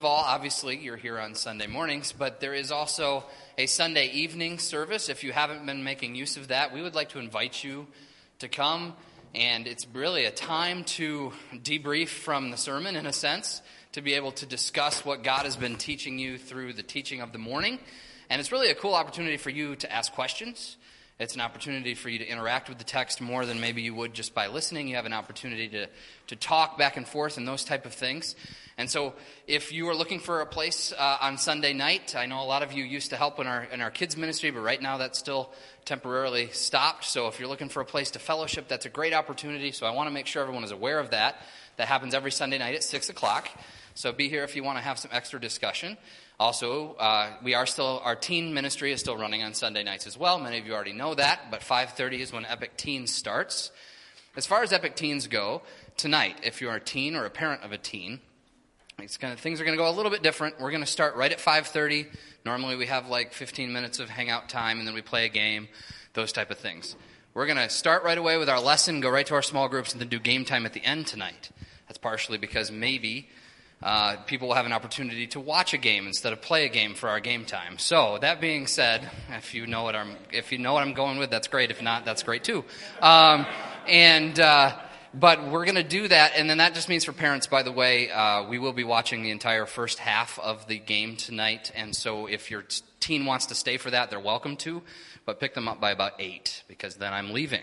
of all, obviously, you're here on Sunday mornings, but there is also a Sunday evening service. If you haven't been making use of that, we would like to invite you to come. And it's really a time to debrief from the sermon, in a sense, to be able to discuss what God has been teaching you through the teaching of the morning. And it's really a cool opportunity for you to ask questions. It's an opportunity for you to interact with the text more than maybe you would just by listening. You have an opportunity to, to talk back and forth and those type of things. And so, if you are looking for a place uh, on Sunday night, I know a lot of you used to help in our in our kids ministry, but right now that's still temporarily stopped. So, if you're looking for a place to fellowship, that's a great opportunity. So, I want to make sure everyone is aware of that. That happens every Sunday night at six o'clock. So, be here if you want to have some extra discussion. Also, uh, we are still our teen ministry is still running on Sunday nights as well. Many of you already know that, but 5:30 is when Epic Teens starts. As far as Epic Teens go, tonight, if you're a teen or a parent of a teen, gonna, things are going to go a little bit different. We're going to start right at 5:30. Normally we have like 15 minutes of hangout time, and then we play a game, those type of things. We're going to start right away with our lesson, go right to our small groups, and then do game time at the end tonight. That's partially because maybe uh, people will have an opportunity to watch a game instead of play a game for our game time. So that being said, if you know what I'm if you know what I'm going with, that's great. If not, that's great too. Um, and uh, but we're going to do that, and then that just means for parents, by the way, uh, we will be watching the entire first half of the game tonight. And so if your teen wants to stay for that, they're welcome to, but pick them up by about 8 because then I'm leaving.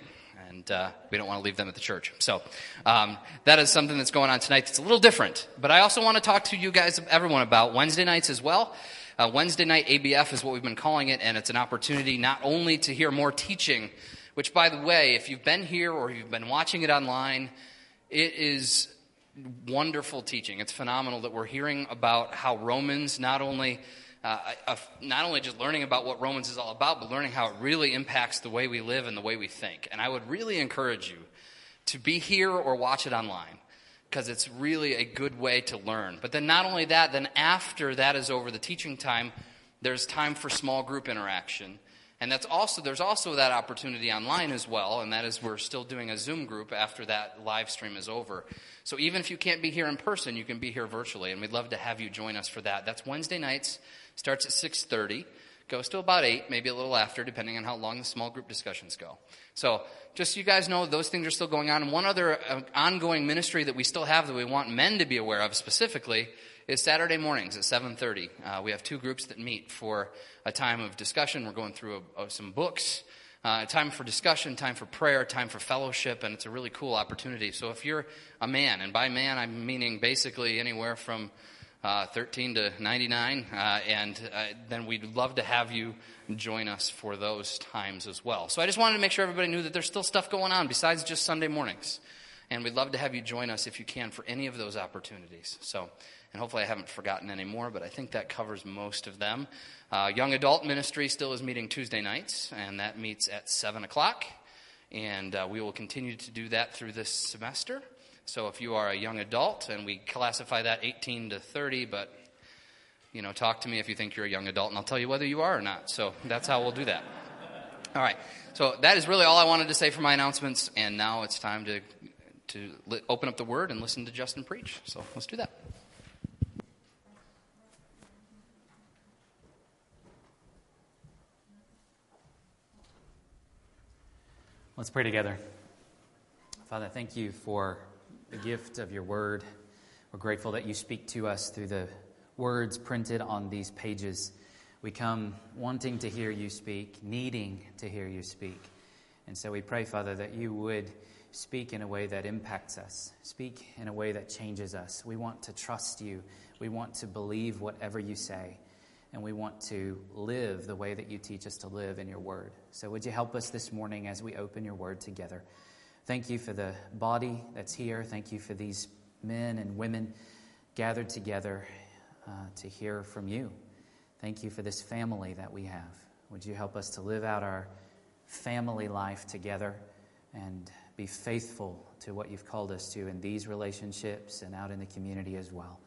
And uh, we don't want to leave them at the church. So um, that is something that's going on tonight that's a little different. But I also want to talk to you guys, everyone, about Wednesday nights as well. Uh, Wednesday night ABF is what we've been calling it, and it's an opportunity not only to hear more teaching which, by the way, if you've been here or you've been watching it online, it is wonderful teaching. It's phenomenal that we're hearing about how Romans not only uh, uh, not only just learning about what Romans is all about, but learning how it really impacts the way we live and the way we think. And I would really encourage you to be here or watch it online because it's really a good way to learn. But then, not only that, then after that is over the teaching time, there's time for small group interaction. And that's also there's also that opportunity online as well, and that is we're still doing a Zoom group after that live stream is over. So even if you can't be here in person, you can be here virtually, and we'd love to have you join us for that. That's Wednesday nights, starts at 6:30, goes to about 8, maybe a little after depending on how long the small group discussions go. So, just so you guys know those things are still going on. And one other uh, ongoing ministry that we still have that we want men to be aware of specifically is Saturday mornings at 7:30. Uh, we have two groups that meet for a time of discussion. We're going through a, a, some books, uh, time for discussion, time for prayer, time for fellowship, and it's a really cool opportunity. So if you're a man, and by man I'm meaning basically anywhere from uh, 13 to 99, uh, and uh, then we'd love to have you join us for those times as well. So I just wanted to make sure everybody knew that there's still stuff going on besides just Sunday mornings. And we'd love to have you join us if you can for any of those opportunities. So and hopefully I haven't forgotten any more, but I think that covers most of them. Uh, young adult ministry still is meeting Tuesday nights, and that meets at 7 o'clock. And uh, we will continue to do that through this semester. So if you are a young adult, and we classify that 18 to 30, but you know, talk to me if you think you're a young adult, and I'll tell you whether you are or not. So that's how we'll do that. All right. So that is really all I wanted to say for my announcements, and now it's time to to open up the Word and listen to Justin preach. So let's do that. Let's pray together. Father, thank you for the gift of your word. We're grateful that you speak to us through the words printed on these pages. We come wanting to hear you speak, needing to hear you speak. And so we pray, Father, that you would speak in a way that impacts us, speak in a way that changes us. We want to trust you. We want to believe whatever you say and we want to live the way that you teach us to live in your word. So, would you help us this morning as we open your word together? Thank you for the body that's here. Thank you for these men and women gathered together uh, to hear from you. Thank you for this family that we have. Would you help us to live out our family life together and be faithful to what you've called us to in these relationships and out in the community as well?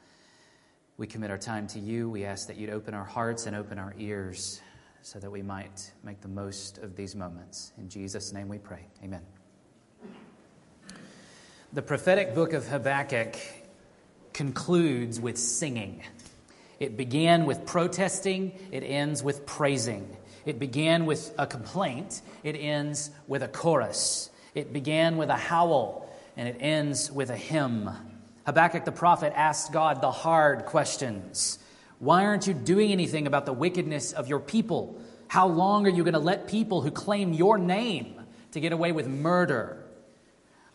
We commit our time to you. We ask that you'd open our hearts and open our ears so that we might make the most of these moments. In Jesus' name we pray. Amen. The prophetic book of Habakkuk concludes with singing. It began with protesting, it ends with praising. It began with a complaint, it ends with a chorus. It began with a howl, and it ends with a hymn. Habakkuk the prophet asked God the hard questions. Why aren't you doing anything about the wickedness of your people? How long are you going to let people who claim your name to get away with murder?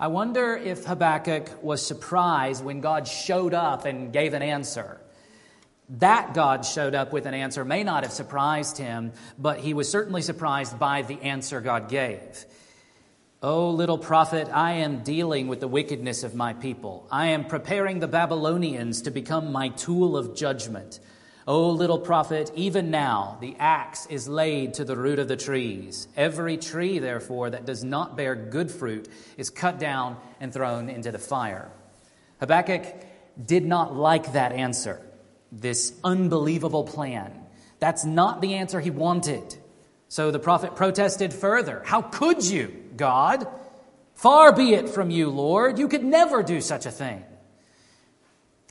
I wonder if Habakkuk was surprised when God showed up and gave an answer. That God showed up with an answer may not have surprised him, but he was certainly surprised by the answer God gave. Oh, little prophet, I am dealing with the wickedness of my people. I am preparing the Babylonians to become my tool of judgment. O little prophet, even now the axe is laid to the root of the trees. Every tree, therefore, that does not bear good fruit is cut down and thrown into the fire. Habakkuk did not like that answer, this unbelievable plan. That's not the answer he wanted. So the prophet protested further. How could you, God? Far be it from you, Lord. You could never do such a thing.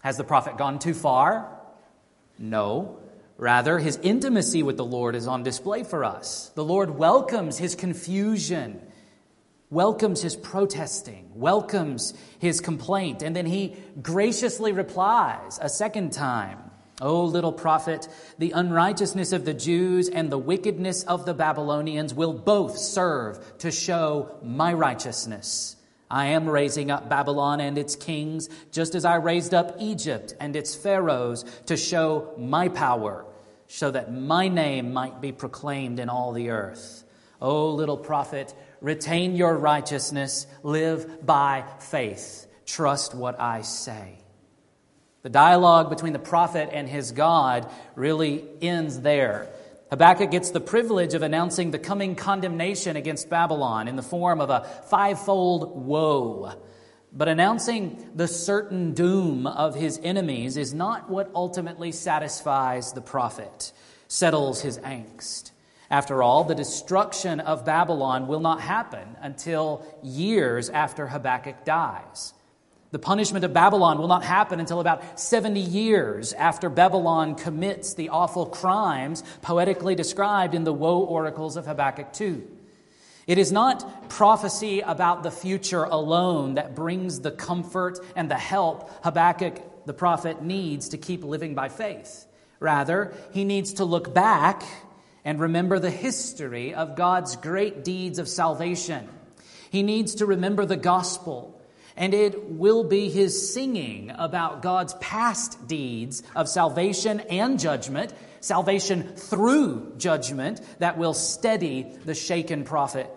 Has the prophet gone too far? No. Rather, his intimacy with the Lord is on display for us. The Lord welcomes his confusion, welcomes his protesting, welcomes his complaint, and then he graciously replies a second time. O little prophet, the unrighteousness of the Jews and the wickedness of the Babylonians will both serve to show my righteousness. I am raising up Babylon and its kings, just as I raised up Egypt and its pharaohs to show my power, so that my name might be proclaimed in all the earth. O little prophet, retain your righteousness, live by faith, trust what I say. The dialogue between the prophet and his God really ends there. Habakkuk gets the privilege of announcing the coming condemnation against Babylon in the form of a fivefold woe. But announcing the certain doom of his enemies is not what ultimately satisfies the prophet, settles his angst. After all, the destruction of Babylon will not happen until years after Habakkuk dies. The punishment of Babylon will not happen until about 70 years after Babylon commits the awful crimes poetically described in the woe oracles of Habakkuk 2. It is not prophecy about the future alone that brings the comfort and the help Habakkuk the prophet needs to keep living by faith. Rather, he needs to look back and remember the history of God's great deeds of salvation. He needs to remember the gospel and it will be his singing about God's past deeds of salvation and judgment, salvation through judgment, that will steady the shaken prophet.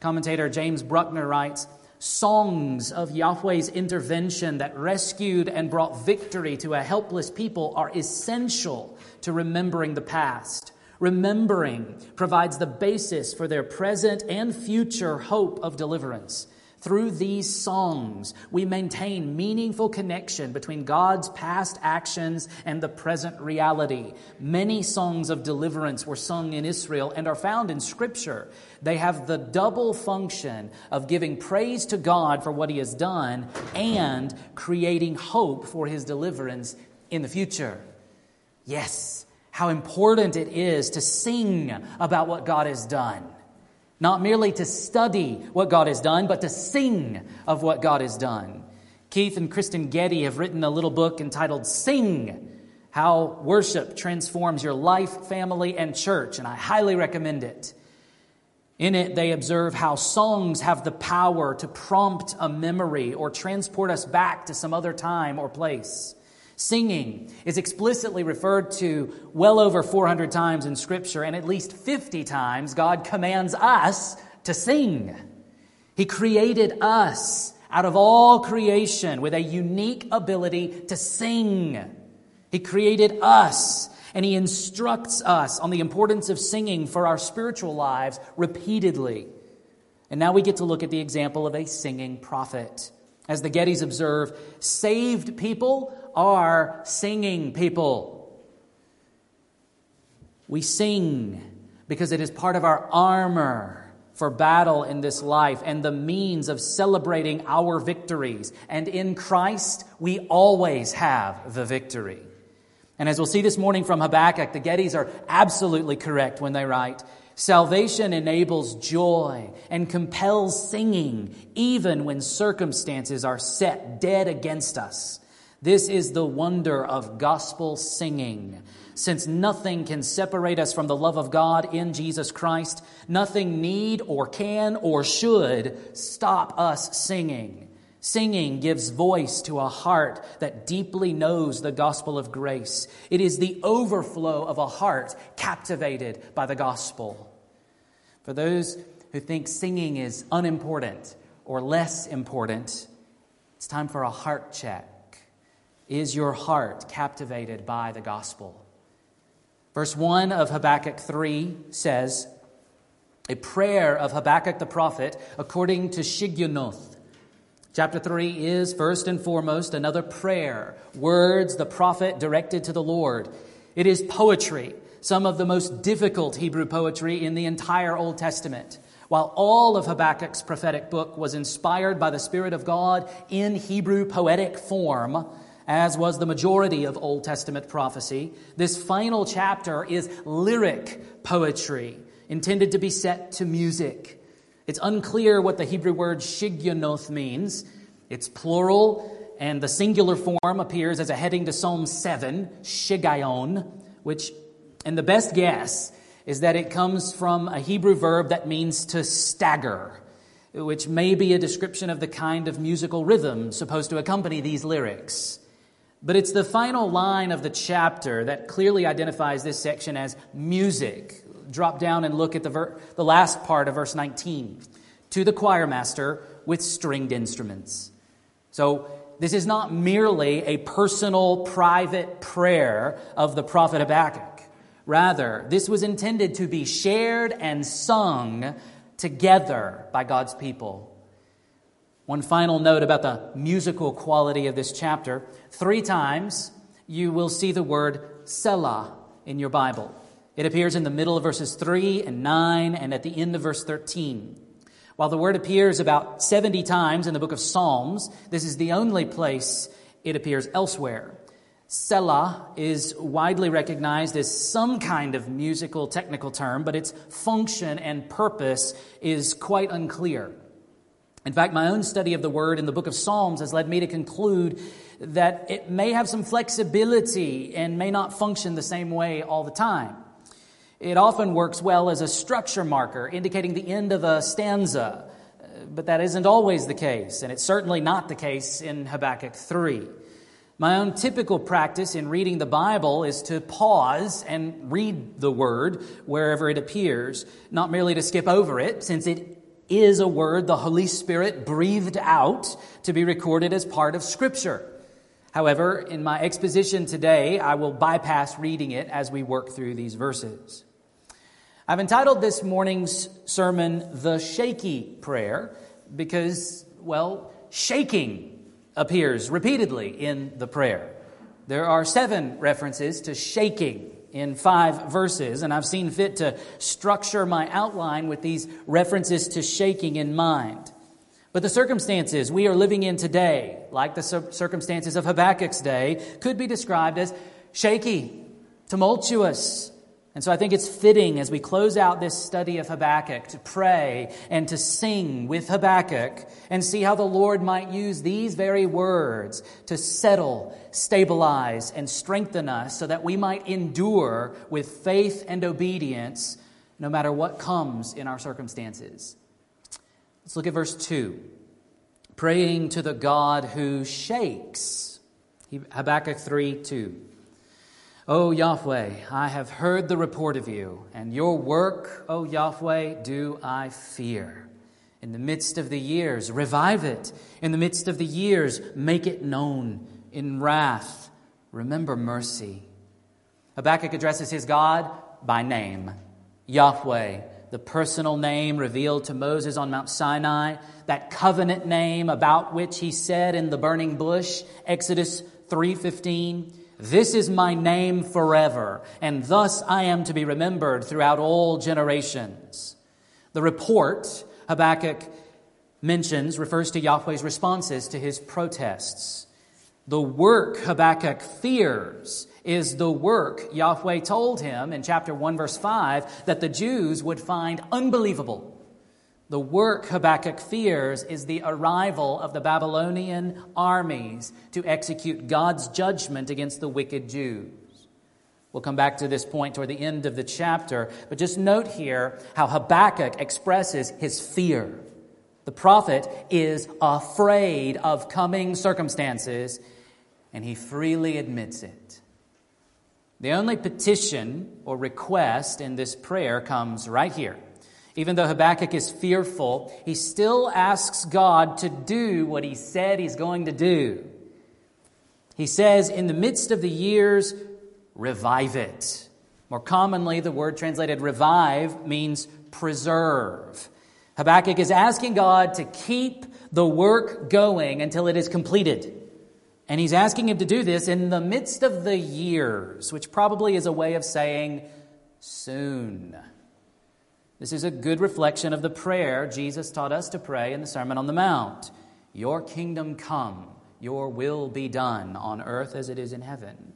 Commentator James Bruckner writes Songs of Yahweh's intervention that rescued and brought victory to a helpless people are essential to remembering the past. Remembering provides the basis for their present and future hope of deliverance. Through these songs, we maintain meaningful connection between God's past actions and the present reality. Many songs of deliverance were sung in Israel and are found in Scripture. They have the double function of giving praise to God for what He has done and creating hope for His deliverance in the future. Yes, how important it is to sing about what God has done. Not merely to study what God has done, but to sing of what God has done. Keith and Kristen Getty have written a little book entitled Sing How Worship Transforms Your Life, Family, and Church, and I highly recommend it. In it, they observe how songs have the power to prompt a memory or transport us back to some other time or place. Singing is explicitly referred to well over 400 times in Scripture, and at least 50 times God commands us to sing. He created us out of all creation with a unique ability to sing. He created us and He instructs us on the importance of singing for our spiritual lives repeatedly. And now we get to look at the example of a singing prophet. As the Gettys observe, saved people are singing people. We sing because it is part of our armor for battle in this life and the means of celebrating our victories. And in Christ, we always have the victory. And as we'll see this morning from Habakkuk, the Gettys are absolutely correct when they write Salvation enables joy and compels singing, even when circumstances are set dead against us. This is the wonder of gospel singing. Since nothing can separate us from the love of God in Jesus Christ, nothing need or can or should stop us singing. Singing gives voice to a heart that deeply knows the gospel of grace. It is the overflow of a heart captivated by the gospel. For those who think singing is unimportant or less important, it's time for a heart check. Is your heart captivated by the gospel? Verse 1 of Habakkuk 3 says, A prayer of Habakkuk the prophet according to Shigionoth Chapter 3 is, first and foremost, another prayer, words the prophet directed to the Lord. It is poetry, some of the most difficult Hebrew poetry in the entire Old Testament. While all of Habakkuk's prophetic book was inspired by the Spirit of God in Hebrew poetic form, as was the majority of Old Testament prophecy, this final chapter is lyric poetry intended to be set to music. It's unclear what the Hebrew word shigionoth means. It's plural, and the singular form appears as a heading to Psalm 7, shiggaion, which, and the best guess is that it comes from a Hebrew verb that means to stagger, which may be a description of the kind of musical rhythm supposed to accompany these lyrics. But it's the final line of the chapter that clearly identifies this section as music, drop down and look at the, ver- the last part of verse 19. To the choir master with stringed instruments. So, this is not merely a personal, private prayer of the prophet Habakkuk. Rather, this was intended to be shared and sung together by God's people. One final note about the musical quality of this chapter. Three times you will see the word Selah in your Bible. It appears in the middle of verses 3 and 9 and at the end of verse 13. While the word appears about 70 times in the book of Psalms, this is the only place it appears elsewhere. Selah is widely recognized as some kind of musical technical term, but its function and purpose is quite unclear. In fact, my own study of the word in the book of Psalms has led me to conclude that it may have some flexibility and may not function the same way all the time. It often works well as a structure marker indicating the end of a stanza, uh, but that isn't always the case, and it's certainly not the case in Habakkuk 3. My own typical practice in reading the Bible is to pause and read the word wherever it appears, not merely to skip over it, since it is a word the Holy Spirit breathed out to be recorded as part of Scripture. However, in my exposition today, I will bypass reading it as we work through these verses. I've entitled this morning's sermon The Shaky Prayer because, well, shaking appears repeatedly in the prayer. There are seven references to shaking in five verses, and I've seen fit to structure my outline with these references to shaking in mind. But the circumstances we are living in today, like the circumstances of Habakkuk's day, could be described as shaky, tumultuous, and so I think it's fitting as we close out this study of Habakkuk to pray and to sing with Habakkuk and see how the Lord might use these very words to settle, stabilize, and strengthen us so that we might endure with faith and obedience no matter what comes in our circumstances. Let's look at verse 2. Praying to the God who shakes. Habakkuk 3 2. O Yahweh, I have heard the report of you, and your work, O Yahweh, do I fear. In the midst of the years, revive it. In the midst of the years, make it known. In wrath, remember mercy. Habakkuk addresses his God by name Yahweh, the personal name revealed to Moses on Mount Sinai, that covenant name about which he said in the burning bush, Exodus 3:15. This is my name forever, and thus I am to be remembered throughout all generations. The report Habakkuk mentions refers to Yahweh's responses to his protests. The work Habakkuk fears is the work Yahweh told him in chapter 1, verse 5, that the Jews would find unbelievable. The work Habakkuk fears is the arrival of the Babylonian armies to execute God's judgment against the wicked Jews. We'll come back to this point toward the end of the chapter, but just note here how Habakkuk expresses his fear. The prophet is afraid of coming circumstances, and he freely admits it. The only petition or request in this prayer comes right here. Even though Habakkuk is fearful, he still asks God to do what he said he's going to do. He says, In the midst of the years, revive it. More commonly, the word translated revive means preserve. Habakkuk is asking God to keep the work going until it is completed. And he's asking him to do this in the midst of the years, which probably is a way of saying soon. This is a good reflection of the prayer Jesus taught us to pray in the Sermon on the Mount Your kingdom come, your will be done on earth as it is in heaven.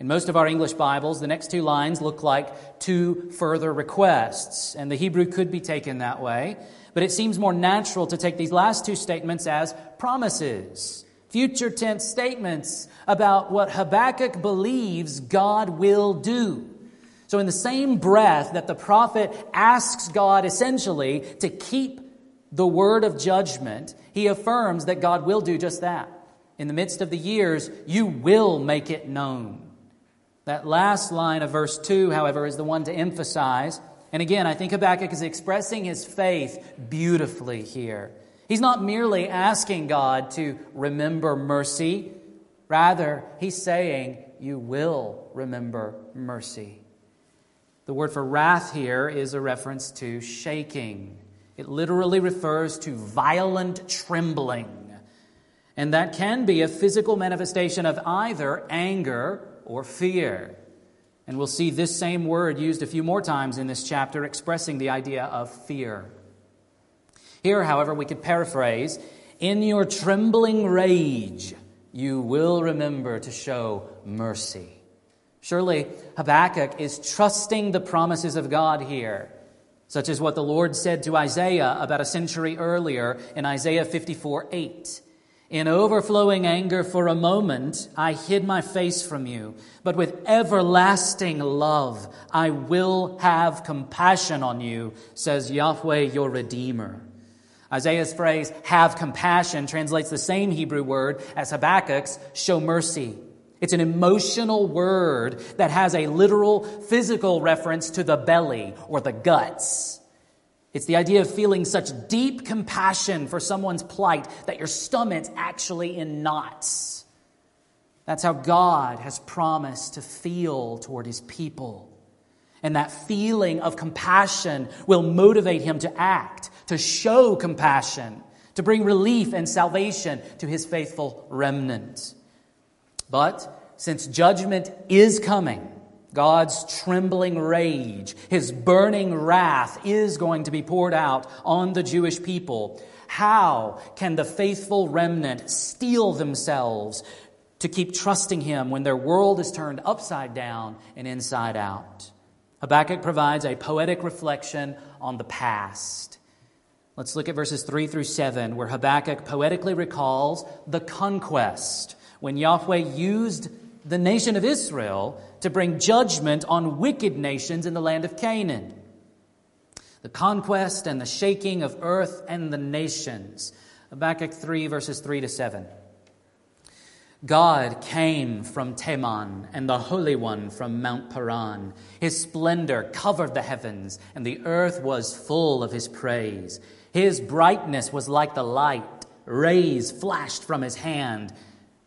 In most of our English Bibles, the next two lines look like two further requests, and the Hebrew could be taken that way, but it seems more natural to take these last two statements as promises future tense statements about what Habakkuk believes God will do. So, in the same breath that the prophet asks God essentially to keep the word of judgment, he affirms that God will do just that. In the midst of the years, you will make it known. That last line of verse 2, however, is the one to emphasize. And again, I think Habakkuk is expressing his faith beautifully here. He's not merely asking God to remember mercy, rather, he's saying, You will remember mercy. The word for wrath here is a reference to shaking. It literally refers to violent trembling. And that can be a physical manifestation of either anger or fear. And we'll see this same word used a few more times in this chapter, expressing the idea of fear. Here, however, we could paraphrase In your trembling rage, you will remember to show mercy. Surely Habakkuk is trusting the promises of God here, such as what the Lord said to Isaiah about a century earlier in Isaiah 54 8. In overflowing anger for a moment, I hid my face from you, but with everlasting love, I will have compassion on you, says Yahweh your Redeemer. Isaiah's phrase, have compassion, translates the same Hebrew word as Habakkuk's, show mercy. It's an emotional word that has a literal physical reference to the belly or the guts. It's the idea of feeling such deep compassion for someone's plight that your stomach's actually in knots. That's how God has promised to feel toward his people. And that feeling of compassion will motivate him to act, to show compassion, to bring relief and salvation to his faithful remnant. But since judgment is coming, God's trembling rage, his burning wrath is going to be poured out on the Jewish people. How can the faithful remnant steel themselves to keep trusting him when their world is turned upside down and inside out? Habakkuk provides a poetic reflection on the past. Let's look at verses 3 through 7, where Habakkuk poetically recalls the conquest when Yahweh used the nation of Israel to bring judgment on wicked nations in the land of Canaan. The conquest and the shaking of earth and the nations. Habakkuk 3, verses 3 to 7. God came from Teman, and the Holy One from Mount Paran. His splendor covered the heavens, and the earth was full of his praise. His brightness was like the light, rays flashed from his hand,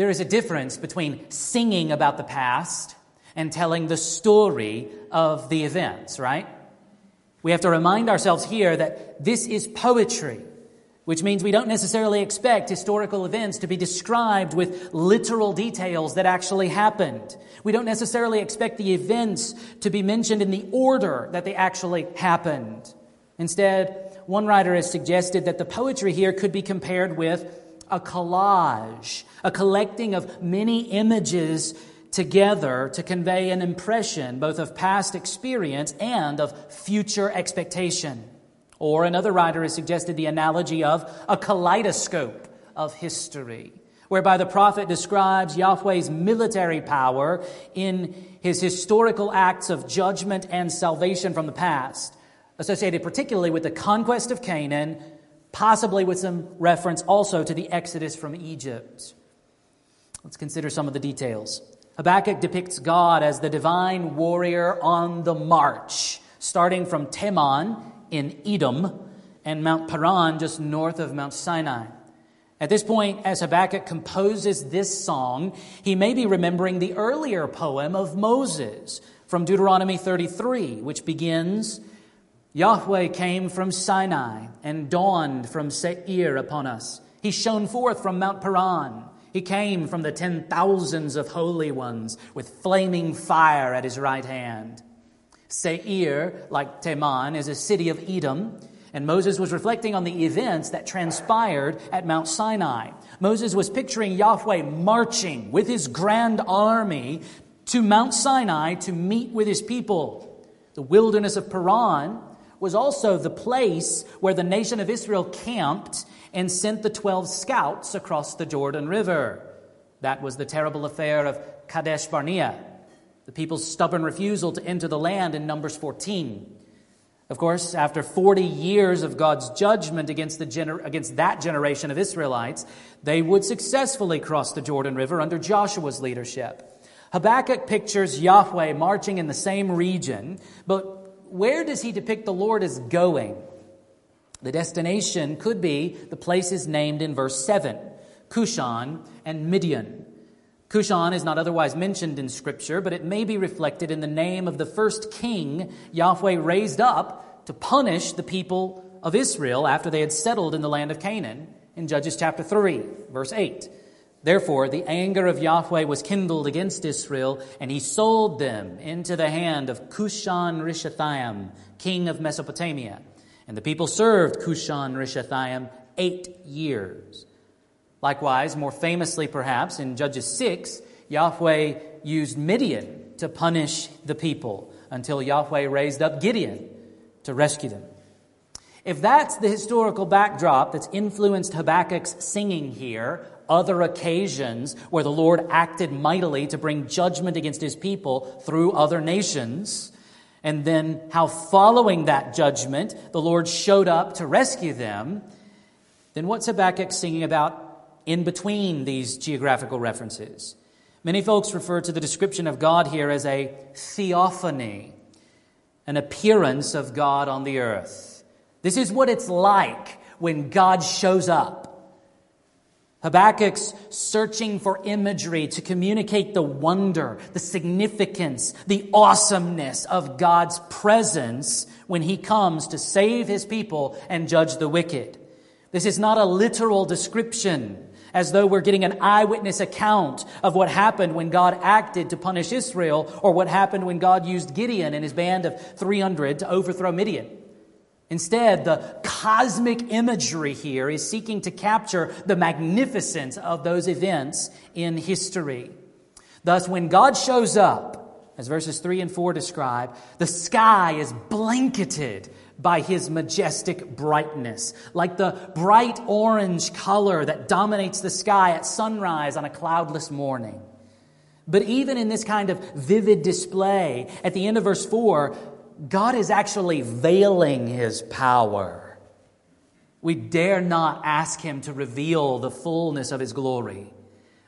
There is a difference between singing about the past and telling the story of the events, right? We have to remind ourselves here that this is poetry, which means we don't necessarily expect historical events to be described with literal details that actually happened. We don't necessarily expect the events to be mentioned in the order that they actually happened. Instead, one writer has suggested that the poetry here could be compared with a collage, a collecting of many images together to convey an impression both of past experience and of future expectation. Or another writer has suggested the analogy of a kaleidoscope of history, whereby the prophet describes Yahweh's military power in his historical acts of judgment and salvation from the past, associated particularly with the conquest of Canaan, possibly with some reference also to the exodus from Egypt. Let's consider some of the details. Habakkuk depicts God as the divine warrior on the march, starting from Teman in Edom and Mount Paran just north of Mount Sinai. At this point, as Habakkuk composes this song, he may be remembering the earlier poem of Moses from Deuteronomy 33, which begins Yahweh came from Sinai and dawned from Seir upon us. He shone forth from Mount Paran. He came from the ten thousands of holy ones with flaming fire at his right hand. Seir, like Teman, is a city of Edom, and Moses was reflecting on the events that transpired at Mount Sinai. Moses was picturing Yahweh marching with his grand army to Mount Sinai to meet with his people. The wilderness of Paran was also the place where the nation of Israel camped and sent the 12 scouts across the Jordan River. That was the terrible affair of Kadesh Barnea, the people's stubborn refusal to enter the land in Numbers 14. Of course, after 40 years of God's judgment against, the gener- against that generation of Israelites, they would successfully cross the Jordan River under Joshua's leadership. Habakkuk pictures Yahweh marching in the same region, but where does he depict the Lord as going? The destination could be the places named in verse 7 Cushan and Midian. Cushan is not otherwise mentioned in Scripture, but it may be reflected in the name of the first king Yahweh raised up to punish the people of Israel after they had settled in the land of Canaan in Judges chapter 3, verse 8. Therefore, the anger of Yahweh was kindled against Israel, and he sold them into the hand of Cushan Rishathaim, king of Mesopotamia. And the people served Cushan Rishathaim eight years. Likewise, more famously perhaps, in Judges 6, Yahweh used Midian to punish the people until Yahweh raised up Gideon to rescue them. If that's the historical backdrop that's influenced Habakkuk's singing here, other occasions where the Lord acted mightily to bring judgment against his people through other nations, and then how following that judgment, the Lord showed up to rescue them, then what's Habakkuk singing about in between these geographical references? Many folks refer to the description of God here as a theophany, an appearance of God on the earth. This is what it's like when God shows up. Habakkuk's searching for imagery to communicate the wonder, the significance, the awesomeness of God's presence when he comes to save his people and judge the wicked. This is not a literal description, as though we're getting an eyewitness account of what happened when God acted to punish Israel or what happened when God used Gideon and his band of 300 to overthrow Midian. Instead, the cosmic imagery here is seeking to capture the magnificence of those events in history. Thus, when God shows up, as verses 3 and 4 describe, the sky is blanketed by his majestic brightness, like the bright orange color that dominates the sky at sunrise on a cloudless morning. But even in this kind of vivid display, at the end of verse 4, God is actually veiling his power. We dare not ask him to reveal the fullness of his glory.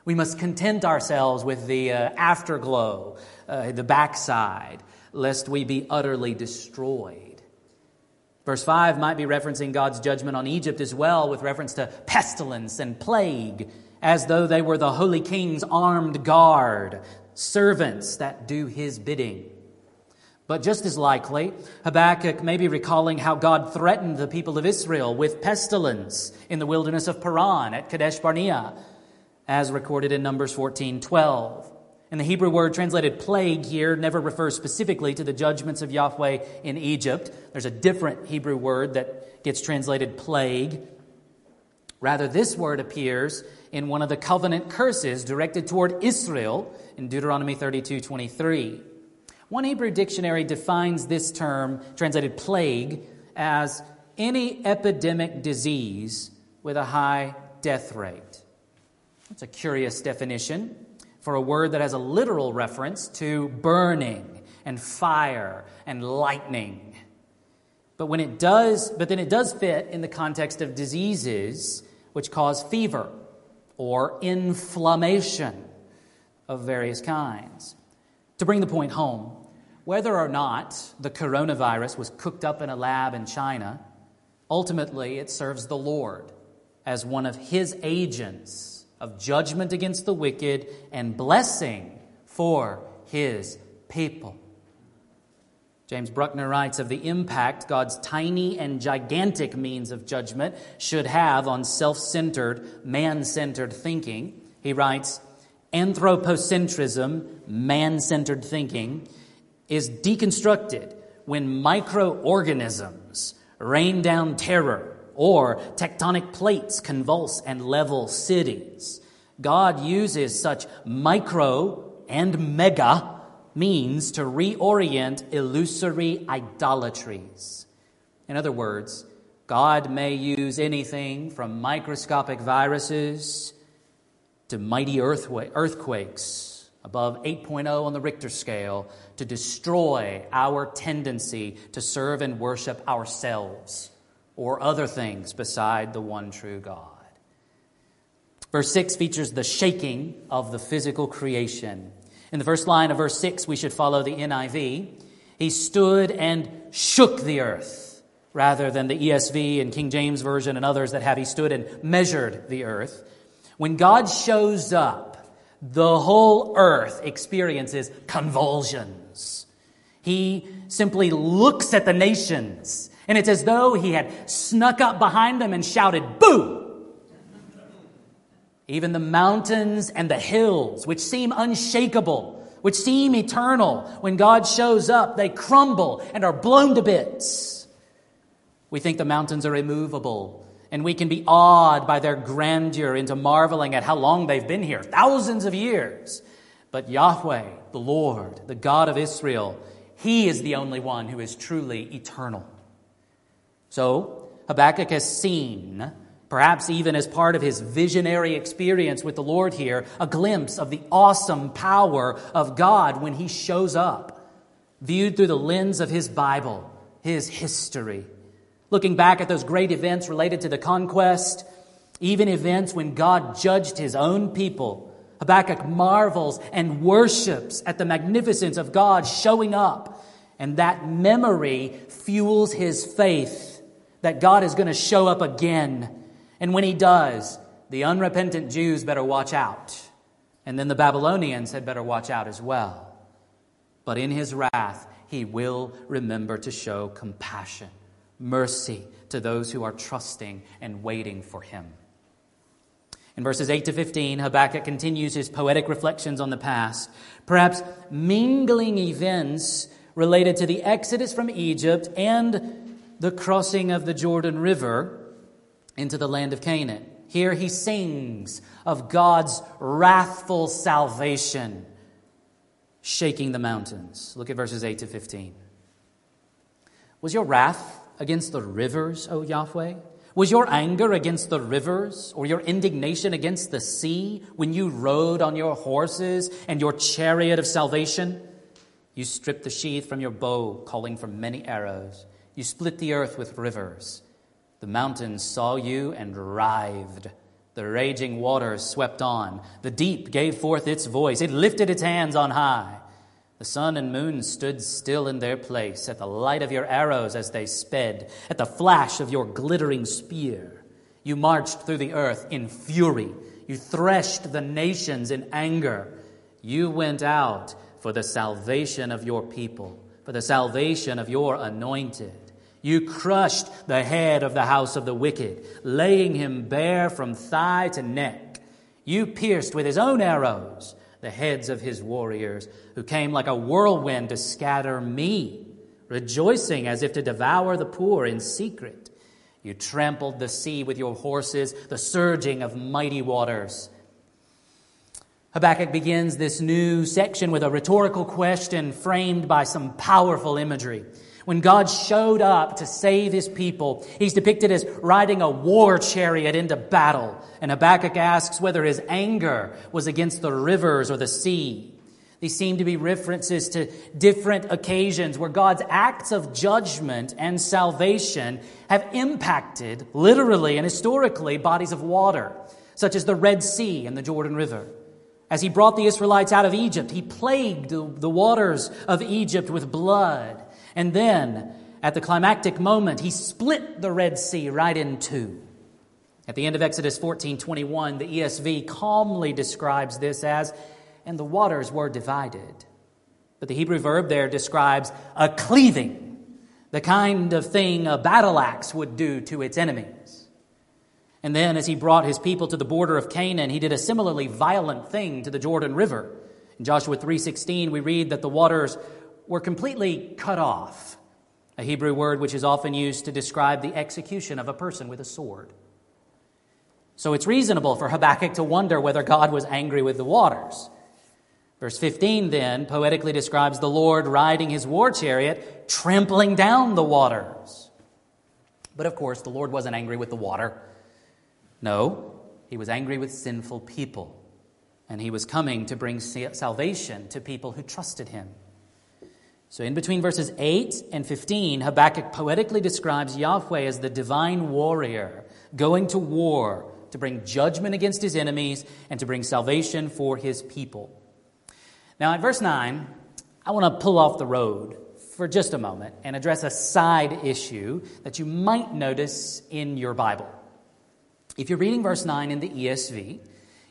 We must content ourselves with the uh, afterglow, uh, the backside, lest we be utterly destroyed. Verse 5 might be referencing God's judgment on Egypt as well, with reference to pestilence and plague, as though they were the holy king's armed guard servants that do his bidding. But just as likely, Habakkuk may be recalling how God threatened the people of Israel with pestilence in the wilderness of Paran at Kadesh Barnea, as recorded in Numbers 14 12. And the Hebrew word translated plague here never refers specifically to the judgments of Yahweh in Egypt. There's a different Hebrew word that gets translated plague. Rather, this word appears in one of the covenant curses directed toward Israel in Deuteronomy 32 23. One Hebrew dictionary defines this term, translated plague, as any epidemic disease with a high death rate. That's a curious definition for a word that has a literal reference to burning and fire and lightning. But when it does, but then it does fit in the context of diseases which cause fever or inflammation of various kinds. To bring the point home, whether or not the coronavirus was cooked up in a lab in China, ultimately it serves the Lord as one of his agents of judgment against the wicked and blessing for his people. James Bruckner writes of the impact God's tiny and gigantic means of judgment should have on self centered, man centered thinking. He writes, Anthropocentrism, man centered thinking, is deconstructed when microorganisms rain down terror or tectonic plates convulse and level cities. God uses such micro and mega means to reorient illusory idolatries. In other words, God may use anything from microscopic viruses to mighty earthquakes above 8.0 on the Richter scale to destroy our tendency to serve and worship ourselves or other things beside the one true God. Verse 6 features the shaking of the physical creation. In the first line of verse 6, we should follow the NIV. He stood and shook the earth, rather than the ESV and King James Version and others that have he stood and measured the earth. When God shows up, the whole earth experiences convulsions. He simply looks at the nations and it's as though he had snuck up behind them and shouted, Boo! Even the mountains and the hills, which seem unshakable, which seem eternal, when God shows up, they crumble and are blown to bits. We think the mountains are immovable, and we can be awed by their grandeur into marveling at how long they've been here thousands of years. But Yahweh, the Lord, the God of Israel, He is the only one who is truly eternal. So, Habakkuk has seen, perhaps even as part of his visionary experience with the Lord here, a glimpse of the awesome power of God when he shows up, viewed through the lens of his Bible, his history. Looking back at those great events related to the conquest, even events when God judged his own people, Habakkuk marvels and worships at the magnificence of God showing up, and that memory fuels his faith that God is going to show up again. And when he does, the unrepentant Jews better watch out. And then the Babylonians had better watch out as well. But in his wrath, he will remember to show compassion, mercy to those who are trusting and waiting for him. In verses 8 to 15, Habakkuk continues his poetic reflections on the past, perhaps mingling events related to the exodus from Egypt and the crossing of the Jordan River into the land of Canaan. Here he sings of God's wrathful salvation shaking the mountains. Look at verses 8 to 15. Was your wrath against the rivers, O Yahweh? Was your anger against the rivers or your indignation against the sea when you rode on your horses and your chariot of salvation? You stripped the sheath from your bow, calling for many arrows. You split the earth with rivers. The mountains saw you and writhed. The raging waters swept on. The deep gave forth its voice. It lifted its hands on high. The sun and moon stood still in their place at the light of your arrows as they sped, at the flash of your glittering spear. You marched through the earth in fury. You threshed the nations in anger. You went out for the salvation of your people, for the salvation of your anointed. You crushed the head of the house of the wicked, laying him bare from thigh to neck. You pierced with his own arrows the heads of his warriors, who came like a whirlwind to scatter me, rejoicing as if to devour the poor in secret. You trampled the sea with your horses, the surging of mighty waters. Habakkuk begins this new section with a rhetorical question framed by some powerful imagery. When God showed up to save his people, he's depicted as riding a war chariot into battle. And Habakkuk asks whether his anger was against the rivers or the sea. These seem to be references to different occasions where God's acts of judgment and salvation have impacted, literally and historically, bodies of water, such as the Red Sea and the Jordan River. As he brought the Israelites out of Egypt, he plagued the waters of Egypt with blood. And then, at the climactic moment, he split the Red Sea right in two. At the end of Exodus 14 21, the ESV calmly describes this as, and the waters were divided. But the Hebrew verb there describes a cleaving, the kind of thing a battle axe would do to its enemies. And then, as he brought his people to the border of Canaan, he did a similarly violent thing to the Jordan River. In Joshua 3:16, we read that the waters were completely cut off, a Hebrew word which is often used to describe the execution of a person with a sword. So it's reasonable for Habakkuk to wonder whether God was angry with the waters. Verse 15 then poetically describes the Lord riding his war chariot, trampling down the waters. But of course, the Lord wasn't angry with the water. No, he was angry with sinful people. And he was coming to bring salvation to people who trusted him. So, in between verses 8 and 15, Habakkuk poetically describes Yahweh as the divine warrior going to war to bring judgment against his enemies and to bring salvation for his people. Now, at verse 9, I want to pull off the road for just a moment and address a side issue that you might notice in your Bible. If you're reading verse 9 in the ESV,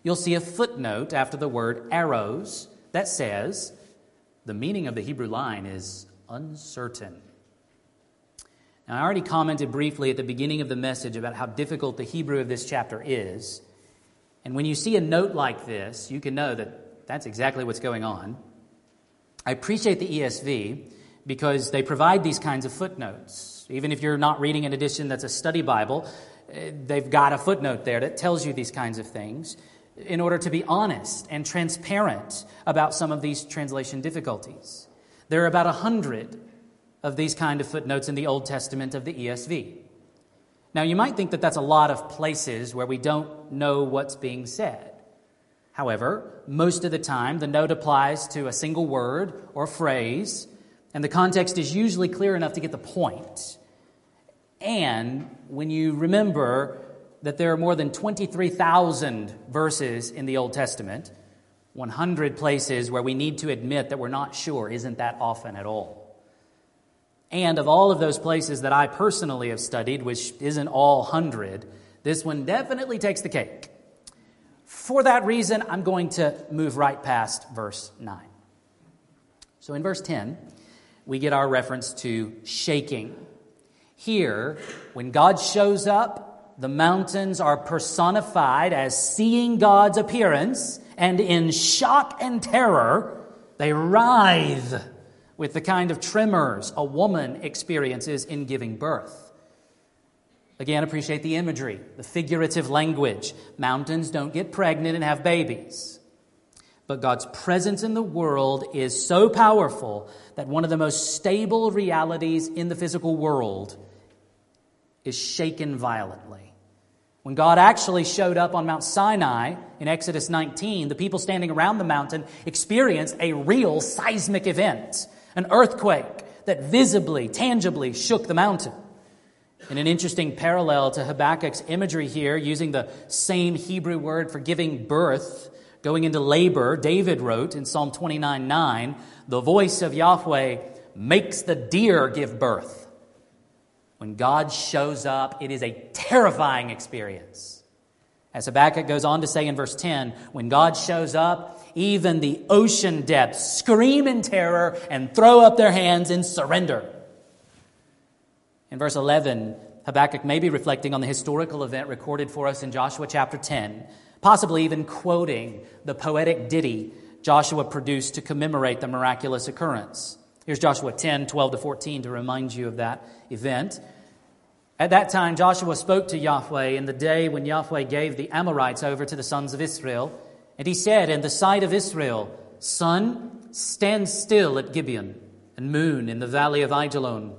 you'll see a footnote after the word arrows that says, the meaning of the Hebrew line is uncertain. Now, I already commented briefly at the beginning of the message about how difficult the Hebrew of this chapter is. And when you see a note like this, you can know that that's exactly what's going on. I appreciate the ESV because they provide these kinds of footnotes. Even if you're not reading an edition that's a study Bible, eh, they've got a footnote there that tells you these kinds of things in order to be honest and transparent about some of these translation difficulties. There are about a hundred of these kind of footnotes in the Old Testament of the ESV. Now, you might think that that's a lot of places where we don't know what's being said. However, most of the time, the note applies to a single word or phrase, and the context is usually clear enough to get the point. And when you remember that there are more than 23,000 verses in the Old Testament, 100 places where we need to admit that we're not sure isn't that often at all. And of all of those places that I personally have studied, which isn't all 100, this one definitely takes the cake. For that reason, I'm going to move right past verse 9. So in verse 10, we get our reference to shaking. Here, when God shows up, the mountains are personified as seeing God's appearance, and in shock and terror, they writhe with the kind of tremors a woman experiences in giving birth. Again, appreciate the imagery, the figurative language. Mountains don't get pregnant and have babies. But God's presence in the world is so powerful that one of the most stable realities in the physical world is shaken violently. When God actually showed up on Mount Sinai in Exodus 19, the people standing around the mountain experienced a real seismic event, an earthquake that visibly, tangibly shook the mountain. In an interesting parallel to Habakkuk's imagery here, using the same Hebrew word for giving birth, going into labor, David wrote in Psalm 29 9, the voice of Yahweh makes the deer give birth. When God shows up, it is a terrifying experience. As Habakkuk goes on to say in verse 10, when God shows up, even the ocean depths scream in terror and throw up their hands in surrender. In verse 11, Habakkuk may be reflecting on the historical event recorded for us in Joshua chapter 10, possibly even quoting the poetic ditty Joshua produced to commemorate the miraculous occurrence. Here's Joshua 10, 12 to 14 to remind you of that event. At that time, Joshua spoke to Yahweh in the day when Yahweh gave the Amorites over to the sons of Israel. And he said, In the sight of Israel, Sun, stand still at Gibeon, and moon in the valley of Ajalon.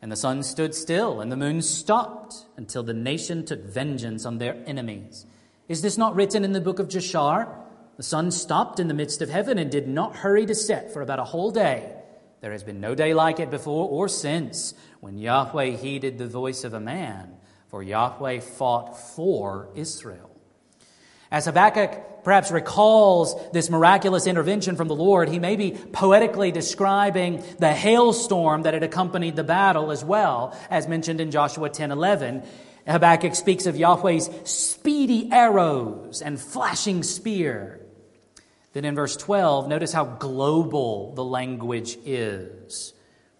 And the sun stood still, and the moon stopped, until the nation took vengeance on their enemies. Is this not written in the book of Jashar? The sun stopped in the midst of heaven and did not hurry to set for about a whole day. There has been no day like it before or since when Yahweh heeded the voice of a man, for Yahweh fought for Israel. As Habakkuk perhaps recalls this miraculous intervention from the Lord, he may be poetically describing the hailstorm that had accompanied the battle as well, as mentioned in Joshua 10:11. Habakkuk speaks of Yahweh's speedy arrows and flashing spear. Then in verse 12, notice how global the language is.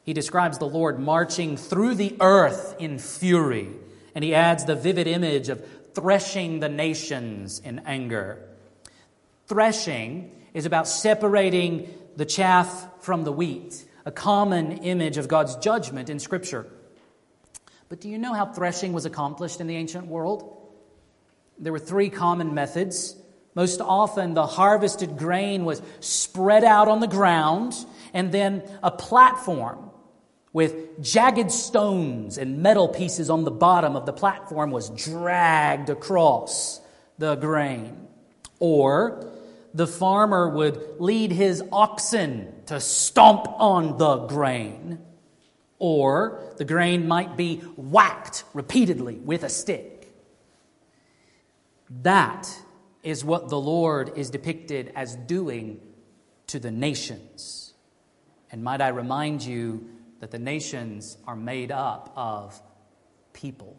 He describes the Lord marching through the earth in fury, and he adds the vivid image of threshing the nations in anger. Threshing is about separating the chaff from the wheat, a common image of God's judgment in Scripture. But do you know how threshing was accomplished in the ancient world? There were three common methods most often, the harvested grain was spread out on the ground, and then a platform with jagged stones and metal pieces on the bottom of the platform was dragged across the grain. Or the farmer would lead his oxen to stomp on the grain. Or the grain might be whacked repeatedly with a stick. That is what the Lord is depicted as doing to the nations. And might I remind you that the nations are made up of people.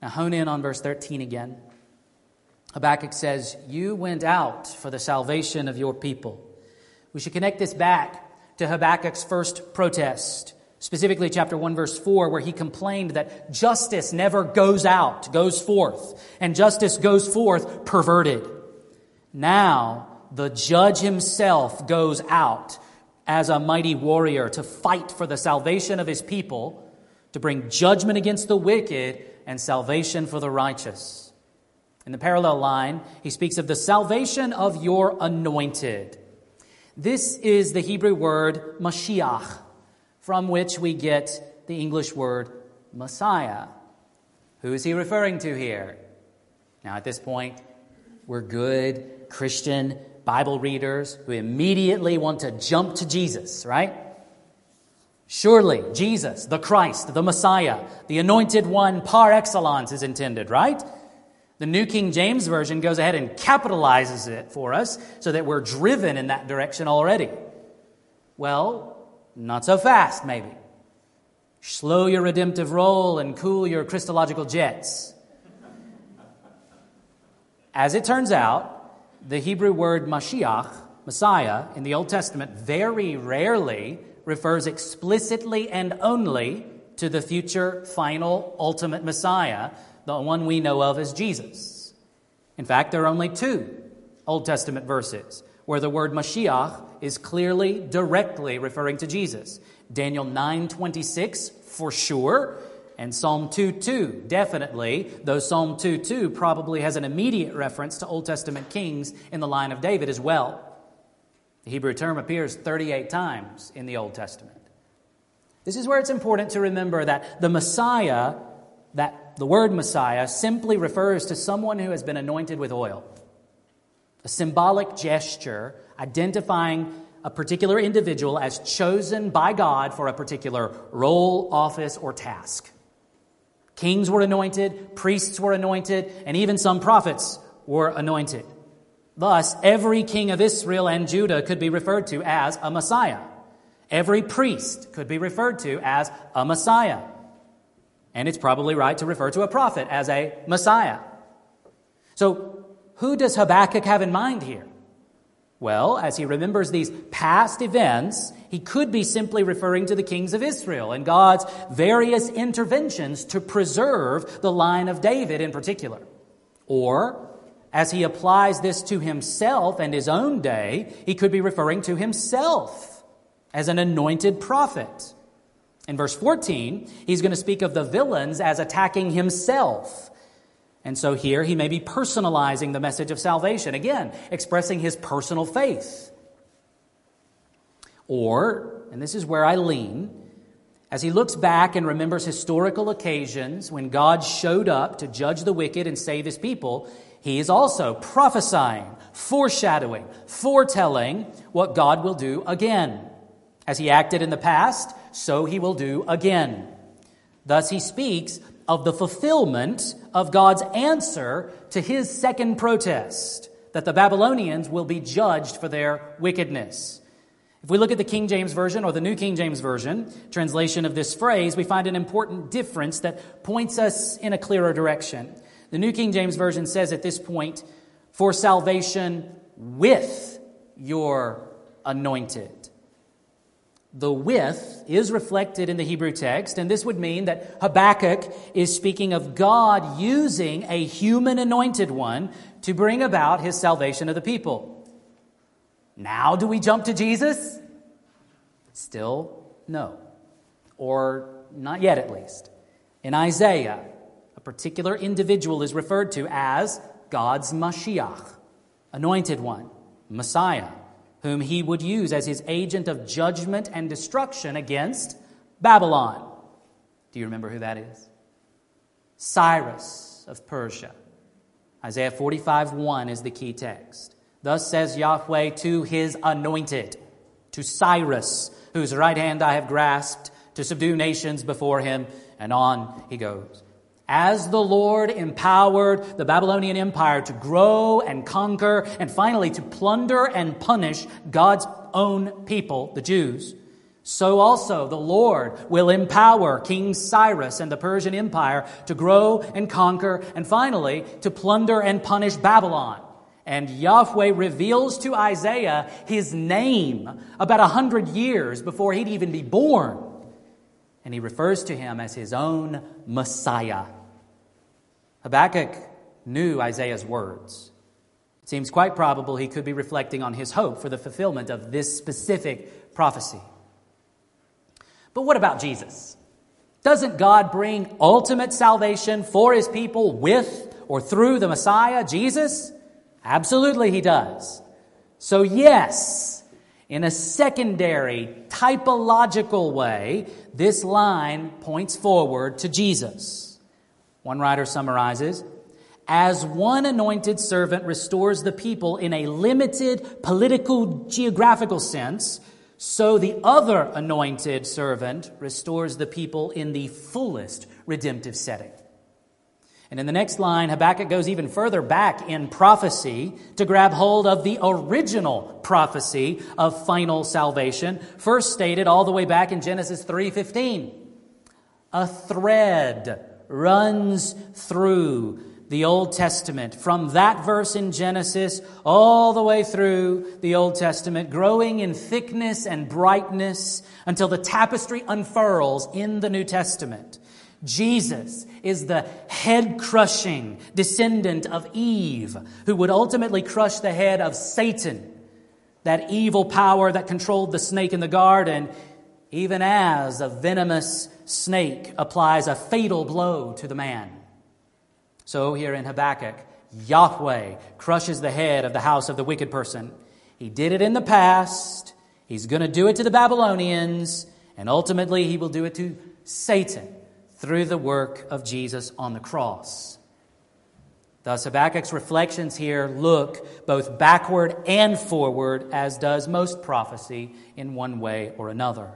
Now, hone in on verse 13 again. Habakkuk says, You went out for the salvation of your people. We should connect this back to Habakkuk's first protest Specifically, chapter 1, verse 4, where he complained that justice never goes out, goes forth, and justice goes forth perverted. Now, the judge himself goes out as a mighty warrior to fight for the salvation of his people, to bring judgment against the wicked and salvation for the righteous. In the parallel line, he speaks of the salvation of your anointed. This is the Hebrew word Mashiach from which we get the English word Messiah. Who is he referring to here? Now, at this point, we're good Christian Bible readers who immediately want to jump to Jesus, right? Surely, Jesus, the Christ, the Messiah, the anointed one par excellence is intended, right? The New King James Version goes ahead and capitalizes it for us so that we're driven in that direction already. Well, not so fast, maybe. Slow your redemptive roll and cool your Christological jets. As it turns out, the Hebrew word Mashiach, Messiah, in the Old Testament very rarely refers explicitly and only to the future, final, ultimate Messiah, the one we know of as Jesus. In fact, there are only two Old Testament verses where the word Mashiach is clearly, directly referring to Jesus. Daniel 9:26 for sure, and Psalm 2:2 definitely, though Psalm 2:2 probably has an immediate reference to Old Testament kings in the line of David as well. The Hebrew term appears 38 times in the Old Testament. This is where it's important to remember that the Messiah, that the word Messiah simply refers to someone who has been anointed with oil a symbolic gesture identifying a particular individual as chosen by God for a particular role, office, or task. Kings were anointed, priests were anointed, and even some prophets were anointed. Thus, every king of Israel and Judah could be referred to as a Messiah. Every priest could be referred to as a Messiah. And it's probably right to refer to a prophet as a Messiah. So, who does Habakkuk have in mind here? Well, as he remembers these past events, he could be simply referring to the kings of Israel and God's various interventions to preserve the line of David in particular. Or, as he applies this to himself and his own day, he could be referring to himself as an anointed prophet. In verse 14, he's going to speak of the villains as attacking himself. And so here he may be personalizing the message of salvation, again, expressing his personal faith. Or, and this is where I lean, as he looks back and remembers historical occasions when God showed up to judge the wicked and save his people, he is also prophesying, foreshadowing, foretelling what God will do again. As he acted in the past, so he will do again. Thus, he speaks of the fulfillment of God's answer to his second protest that the Babylonians will be judged for their wickedness. If we look at the King James Version or the New King James Version translation of this phrase, we find an important difference that points us in a clearer direction. The New King James Version says at this point, for salvation with your anointed. The with is reflected in the Hebrew text, and this would mean that Habakkuk is speaking of God using a human anointed one to bring about his salvation of the people. Now, do we jump to Jesus? Still, no. Or not yet, at least. In Isaiah, a particular individual is referred to as God's Mashiach, anointed one, Messiah whom he would use as his agent of judgment and destruction against Babylon. Do you remember who that is? Cyrus of Persia. Isaiah 45 1 is the key text. Thus says Yahweh to his anointed, to Cyrus, whose right hand I have grasped, to subdue nations before him. And on he goes as the Lord empowered the Babylonian Empire to grow and conquer and finally to plunder and punish God's own people, the Jews, so also the Lord will empower King Cyrus and the Persian Empire to grow and conquer and finally to plunder and punish Babylon. And Yahweh reveals to Isaiah his name about a hundred years before he'd even be born. And he refers to him as his own Messiah. Habakkuk knew Isaiah's words. It seems quite probable he could be reflecting on his hope for the fulfillment of this specific prophecy. But what about Jesus? Doesn't God bring ultimate salvation for his people with or through the Messiah, Jesus? Absolutely, he does. So, yes, in a secondary, typological way, this line points forward to Jesus. One writer summarizes As one anointed servant restores the people in a limited political geographical sense, so the other anointed servant restores the people in the fullest redemptive setting. And in the next line, Habakkuk goes even further back in prophecy to grab hold of the original prophecy of final salvation, first stated all the way back in Genesis 3:15. A thread runs through the Old Testament, from that verse in Genesis all the way through the Old Testament, growing in thickness and brightness until the tapestry unfurls in the New Testament. Jesus is the head crushing descendant of Eve, who would ultimately crush the head of Satan, that evil power that controlled the snake in the garden, even as a venomous snake applies a fatal blow to the man. So here in Habakkuk, Yahweh crushes the head of the house of the wicked person. He did it in the past. He's going to do it to the Babylonians. And ultimately, he will do it to Satan through the work of Jesus on the cross. Thus, Habakkuk's reflections here look both backward and forward, as does most prophecy in one way or another.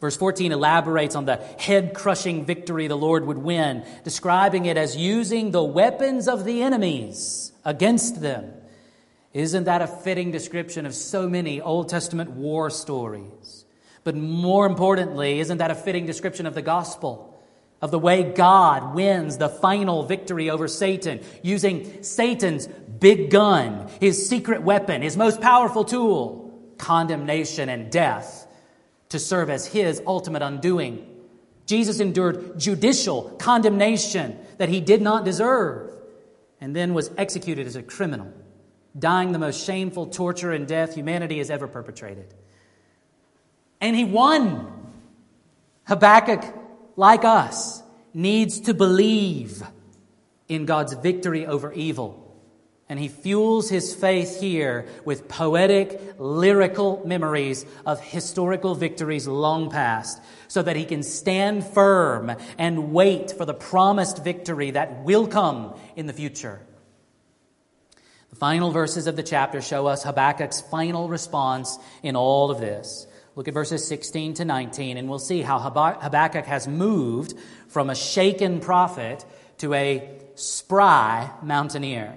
Verse 14 elaborates on the head crushing victory the Lord would win, describing it as using the weapons of the enemies against them. Isn't that a fitting description of so many Old Testament war stories? But more importantly, isn't that a fitting description of the gospel? of the way God wins the final victory over Satan using Satan's big gun, his secret weapon, his most powerful tool, condemnation and death, to serve as his ultimate undoing. Jesus endured judicial condemnation that he did not deserve and then was executed as a criminal, dying the most shameful torture and death humanity has ever perpetrated. And he won. Habakkuk, like us, needs to believe in God's victory over evil. And he fuels his faith here with poetic, lyrical memories of historical victories long past, so that he can stand firm and wait for the promised victory that will come in the future. The final verses of the chapter show us Habakkuk's final response in all of this. Look at verses 16 to 19, and we'll see how Habakkuk has moved from a shaken prophet to a spry mountaineer.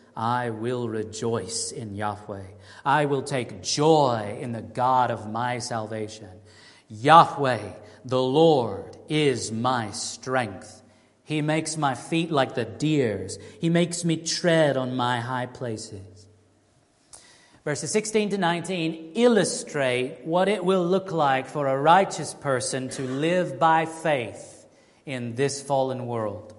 I will rejoice in Yahweh. I will take joy in the God of my salvation. Yahweh, the Lord, is my strength. He makes my feet like the deer's. He makes me tread on my high places. Verses 16 to 19 illustrate what it will look like for a righteous person to live by faith in this fallen world.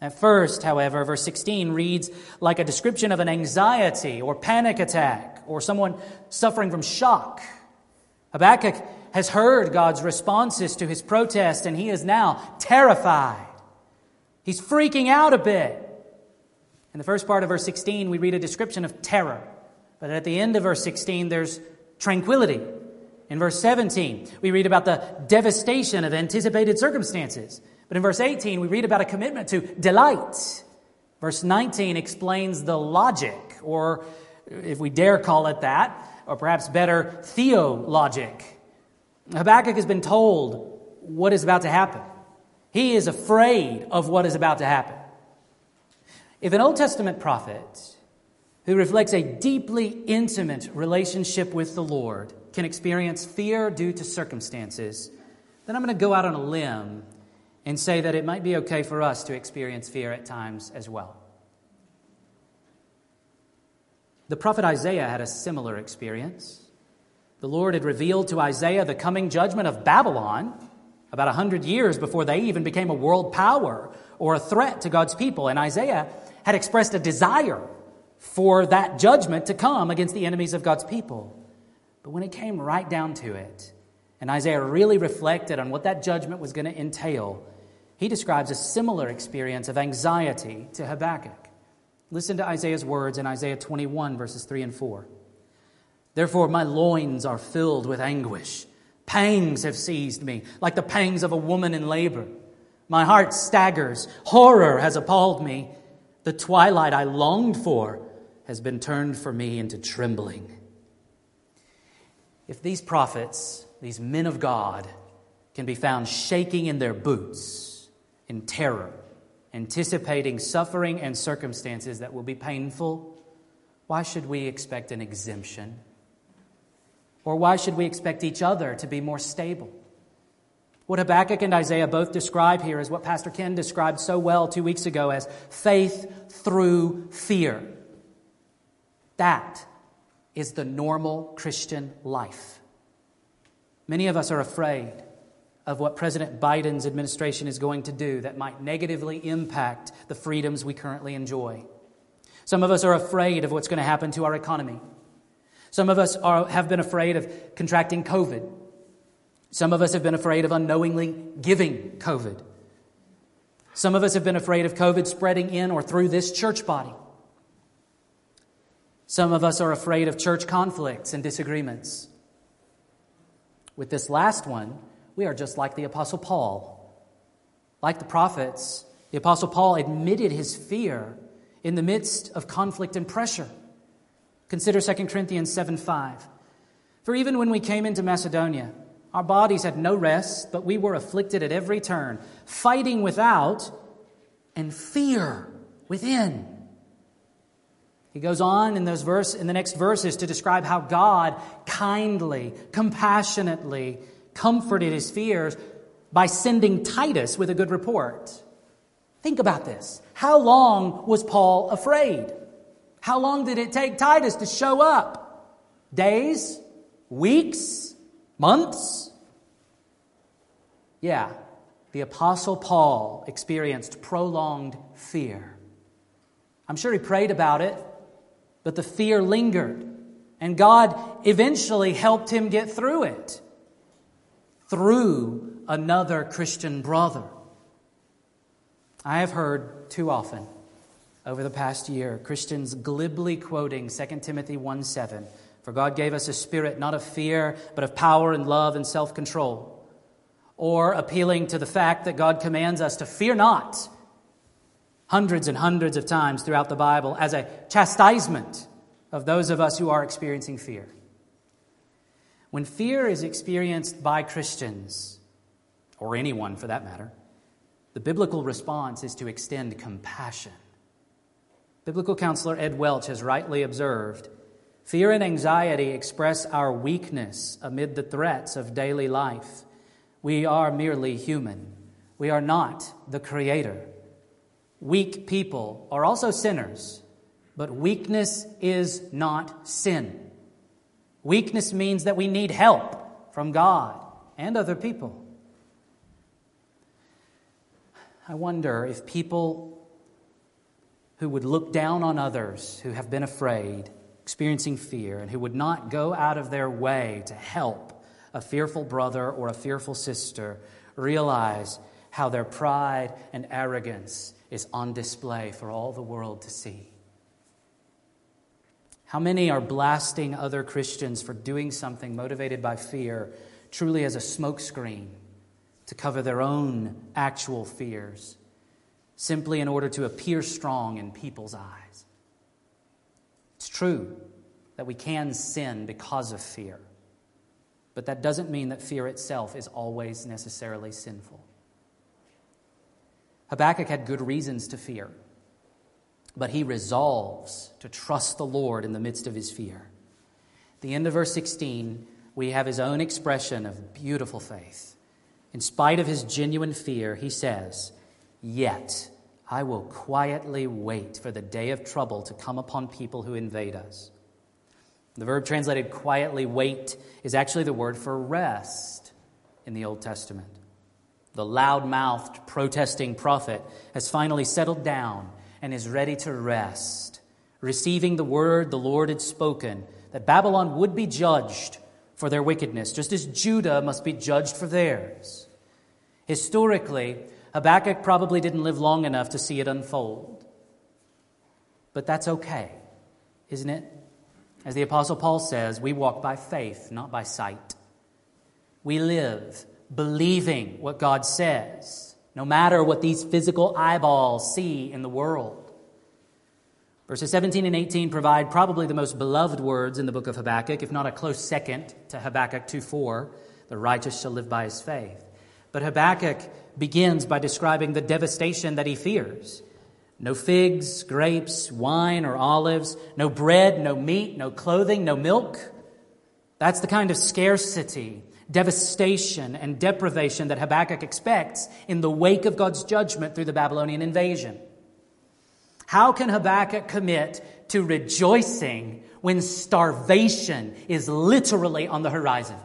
At first, however, verse 16 reads like a description of an anxiety or panic attack or someone suffering from shock. Habakkuk has heard God's responses to his protest and he is now terrified. He's freaking out a bit. In the first part of verse 16, we read a description of terror. But at the end of verse 16, there's tranquility. In verse 17, we read about the devastation of anticipated circumstances. But in verse 18, we read about a commitment to delight. Verse 19 explains the logic, or if we dare call it that, or perhaps better, theologic. Habakkuk has been told what is about to happen. He is afraid of what is about to happen. If an Old Testament prophet who reflects a deeply intimate relationship with the Lord can experience fear due to circumstances, then I'm going to go out on a limb and say that it might be okay for us to experience fear at times as well. The prophet Isaiah had a similar experience. The Lord had revealed to Isaiah the coming judgment of Babylon about a hundred years before they even became a world power or a threat to God's people. And Isaiah had expressed a desire for that judgment to come against the enemies of God's people. But when it came right down to it, and Isaiah really reflected on what that judgment was going to entail, he describes a similar experience of anxiety to Habakkuk. Listen to Isaiah's words in Isaiah 21, verses 3 and 4. Therefore, my loins are filled with anguish. Pangs have seized me, like the pangs of a woman in labor. My heart staggers. Horror has appalled me. The twilight I longed for has been turned for me into trembling. If these prophets, these men of God, can be found shaking in their boots in terror, anticipating suffering and circumstances that will be painful, why should we expect an exemption? Or why should we expect each other to be more stable? What Habakkuk and Isaiah both describe here is what Pastor Ken described so well two weeks ago as faith through fear. That is the normal Christian life. Many of us are afraid of what President Biden's administration is going to do that might negatively impact the freedoms we currently enjoy. Some of us are afraid of what's going to happen to our economy. Some of us are, have been afraid of contracting COVID. Some of us have been afraid of unknowingly giving COVID. Some of us have been afraid of COVID spreading in or through this church body. Some of us are afraid of church conflicts and disagreements. With this last one, we are just like the Apostle Paul. Like the prophets, the Apostle Paul admitted his fear in the midst of conflict and pressure. Consider 2 Corinthians 7 5. For even when we came into Macedonia, our bodies had no rest, but we were afflicted at every turn, fighting without and fear within. He goes on in those verse in the next verses to describe how God kindly, compassionately comforted his fears by sending Titus with a good report. Think about this. How long was Paul afraid? How long did it take Titus to show up? Days? Weeks? Months? Yeah, the Apostle Paul experienced prolonged fear. I'm sure he prayed about it, but the fear lingered, and God eventually helped him get through it through another Christian brother. I have heard too often over the past year Christians glibly quoting 2 Timothy 1 7. For God gave us a spirit not of fear, but of power and love and self control. Or appealing to the fact that God commands us to fear not hundreds and hundreds of times throughout the Bible as a chastisement of those of us who are experiencing fear. When fear is experienced by Christians, or anyone for that matter, the biblical response is to extend compassion. Biblical counselor Ed Welch has rightly observed fear and anxiety express our weakness amid the threats of daily life. We are merely human, we are not the creator. Weak people are also sinners, but weakness is not sin. Weakness means that we need help from God and other people. I wonder if people who would look down on others who have been afraid, experiencing fear, and who would not go out of their way to help a fearful brother or a fearful sister realize how their pride and arrogance is on display for all the world to see. How many are blasting other Christians for doing something motivated by fear truly as a smokescreen to cover their own actual fears, simply in order to appear strong in people's eyes? It's true that we can sin because of fear, but that doesn't mean that fear itself is always necessarily sinful. Habakkuk had good reasons to fear but he resolves to trust the Lord in the midst of his fear. At the end of verse 16, we have his own expression of beautiful faith. In spite of his genuine fear, he says, Yet I will quietly wait for the day of trouble to come upon people who invade us. The verb translated quietly wait is actually the word for rest in the Old Testament. The loud mouthed, protesting prophet has finally settled down and is ready to rest, receiving the word the Lord had spoken that Babylon would be judged for their wickedness, just as Judah must be judged for theirs. Historically, Habakkuk probably didn't live long enough to see it unfold. But that's okay, isn't it? As the Apostle Paul says, we walk by faith, not by sight. We live believing what God says no matter what these physical eyeballs see in the world. Verses 17 and 18 provide probably the most beloved words in the book of Habakkuk, if not a close second to Habakkuk 2 4. The righteous shall live by his faith. But Habakkuk begins by describing the devastation that he fears. No figs, grapes, wine, or olives, no bread, no meat, no clothing, no milk. That's the kind of scarcity devastation and deprivation that Habakkuk expects in the wake of God's judgment through the Babylonian invasion. How can Habakkuk commit to rejoicing when starvation is literally on the horizon?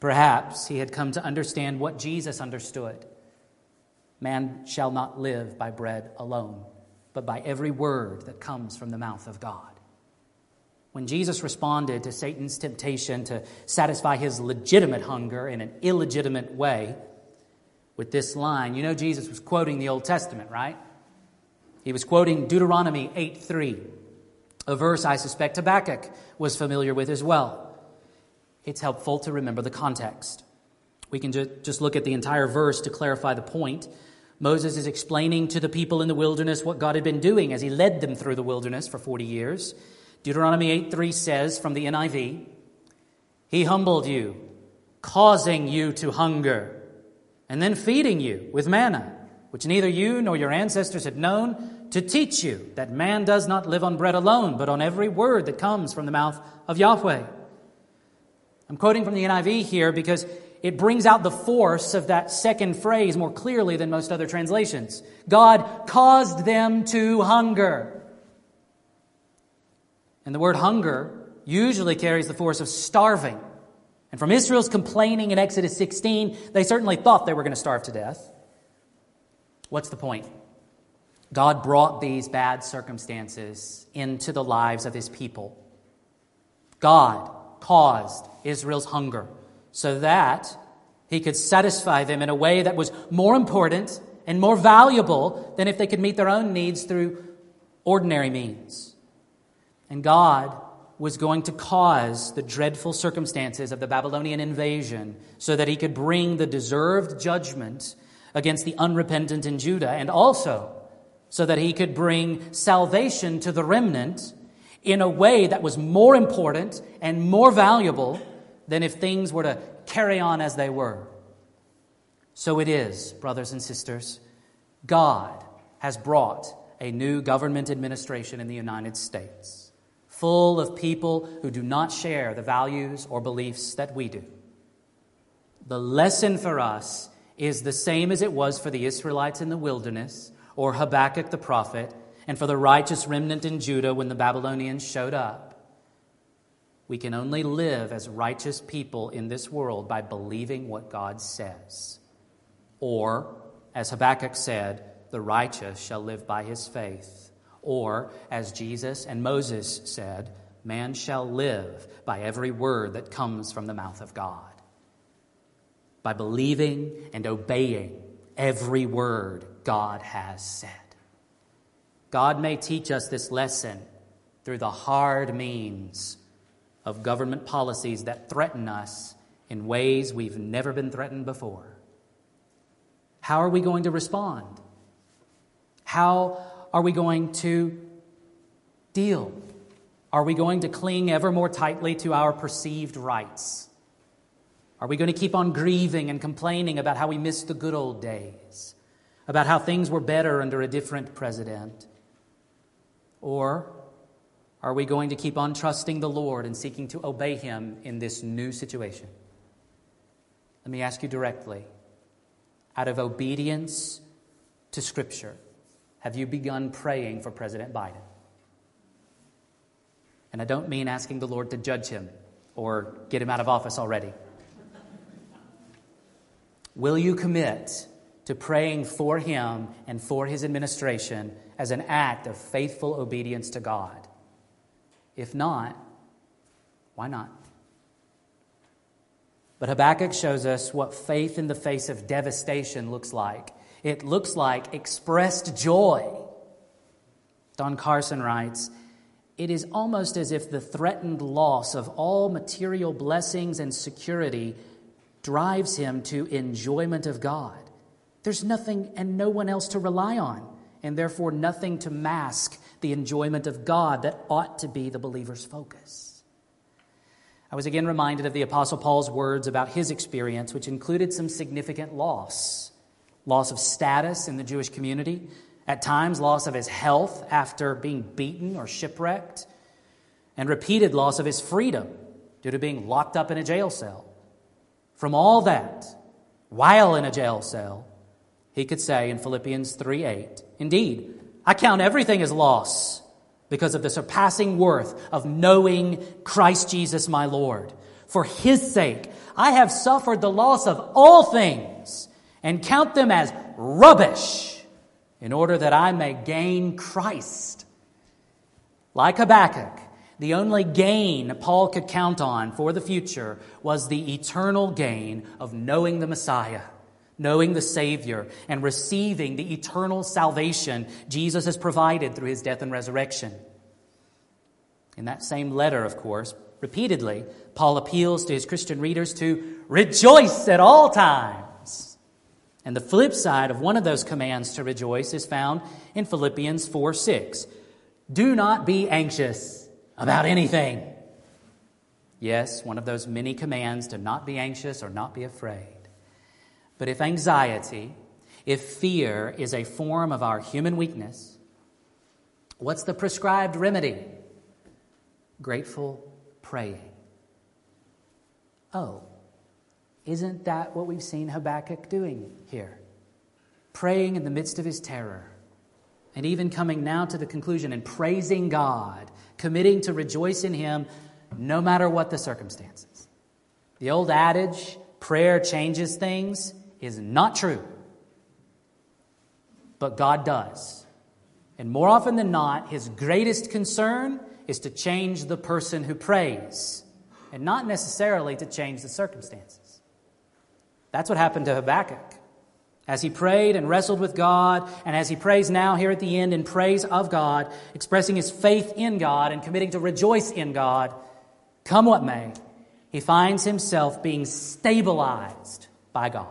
Perhaps he had come to understand what Jesus understood man shall not live by bread alone, but by every word that comes from the mouth of God. When Jesus responded to Satan's temptation to satisfy his legitimate hunger in an illegitimate way with this line, you know Jesus was quoting the Old Testament, right? He was quoting Deuteronomy 8 3, a verse I suspect Habakkuk was familiar with as well. It's helpful to remember the context. We can ju- just look at the entire verse to clarify the point. Moses is explaining to the people in the wilderness what God had been doing as he led them through the wilderness for 40 years. Deuteronomy 8 3 says from the NIV, He humbled you, causing you to hunger, and then feeding you with manna, which neither you nor your ancestors had known, to teach you that man does not live on bread alone, but on every word that comes from the mouth of Yahweh. I'm quoting from the NIV here because it brings out the force of that second phrase more clearly than most other translations. God caused them to hunger. And the word hunger usually carries the force of starving. And from Israel's complaining in Exodus 16, they certainly thought they were going to starve to death. What's the point? God brought these bad circumstances into the lives of his people. God caused Israel's hunger so that he could satisfy them in a way that was more important and more valuable than if they could meet their own needs through ordinary means. And God was going to cause the dreadful circumstances of the Babylonian invasion so that he could bring the deserved judgment against the unrepentant in Judah and also so that he could bring salvation to the remnant in a way that was more important and more valuable than if things were to carry on as they were. So it is, brothers and sisters. God has brought a new government administration in the United States, full of people who do not share the values or beliefs that we do. The lesson for us is the same as it was for the Israelites in the wilderness, or Habakkuk the prophet, and for the righteous remnant in Judah when the Babylonians showed up. We can only live as righteous people in this world by believing what God says. Or, as Habakkuk said, the righteous shall live by his faith. Or, as Jesus and Moses said, man shall live by every word that comes from the mouth of God. By believing and obeying every word God has said. God may teach us this lesson through the hard means of government policies that threaten us in ways we've never been threatened before. How are we going to respond? How are we going to deal? Are we going to cling ever more tightly to our perceived rights? Are we going to keep on grieving and complaining about how we missed the good old days? About how things were better under a different president? Or are we going to keep on trusting the Lord and seeking to obey Him in this new situation? Let me ask you directly out of obedience to Scripture, have you begun praying for President Biden? And I don't mean asking the Lord to judge him or get him out of office already. Will you commit to praying for him and for his administration as an act of faithful obedience to God? If not, why not? But Habakkuk shows us what faith in the face of devastation looks like. It looks like expressed joy. Don Carson writes, it is almost as if the threatened loss of all material blessings and security drives him to enjoyment of God. There's nothing and no one else to rely on, and therefore nothing to mask the enjoyment of God that ought to be the believer's focus. I was again reminded of the Apostle Paul's words about his experience, which included some significant loss loss of status in the Jewish community, at times, loss of his health after being beaten or shipwrecked, and repeated loss of his freedom due to being locked up in a jail cell. From all that, while in a jail cell, he could say in Philippians 3 8, Indeed, I count everything as loss because of the surpassing worth of knowing Christ Jesus my Lord. For his sake, I have suffered the loss of all things and count them as rubbish in order that I may gain Christ. Like Habakkuk, the only gain Paul could count on for the future was the eternal gain of knowing the Messiah knowing the Savior, and receiving the eternal salvation Jesus has provided through his death and resurrection. In that same letter, of course, Repeatedly, Paul appeals to his Christian readers to rejoice at all times. And the flip side of one of those commands to rejoice is found in Philippians 4 6. Do not be anxious about anything. Yes, one of those many commands to not be anxious or not be afraid. But if anxiety, if fear is a form of our human weakness, what's the prescribed remedy? Grateful praying. Oh, isn't that what we've seen Habakkuk doing here? Praying in the midst of his terror, and even coming now to the conclusion and praising God, committing to rejoice in Him no matter what the circumstances. The old adage, prayer changes things, is not true. But God does. And more often than not, His greatest concern is to change the person who prays and not necessarily to change the circumstances. That's what happened to Habakkuk. As he prayed and wrestled with God, and as he prays now here at the end in praise of God, expressing his faith in God and committing to rejoice in God, come what may, he finds himself being stabilized by God.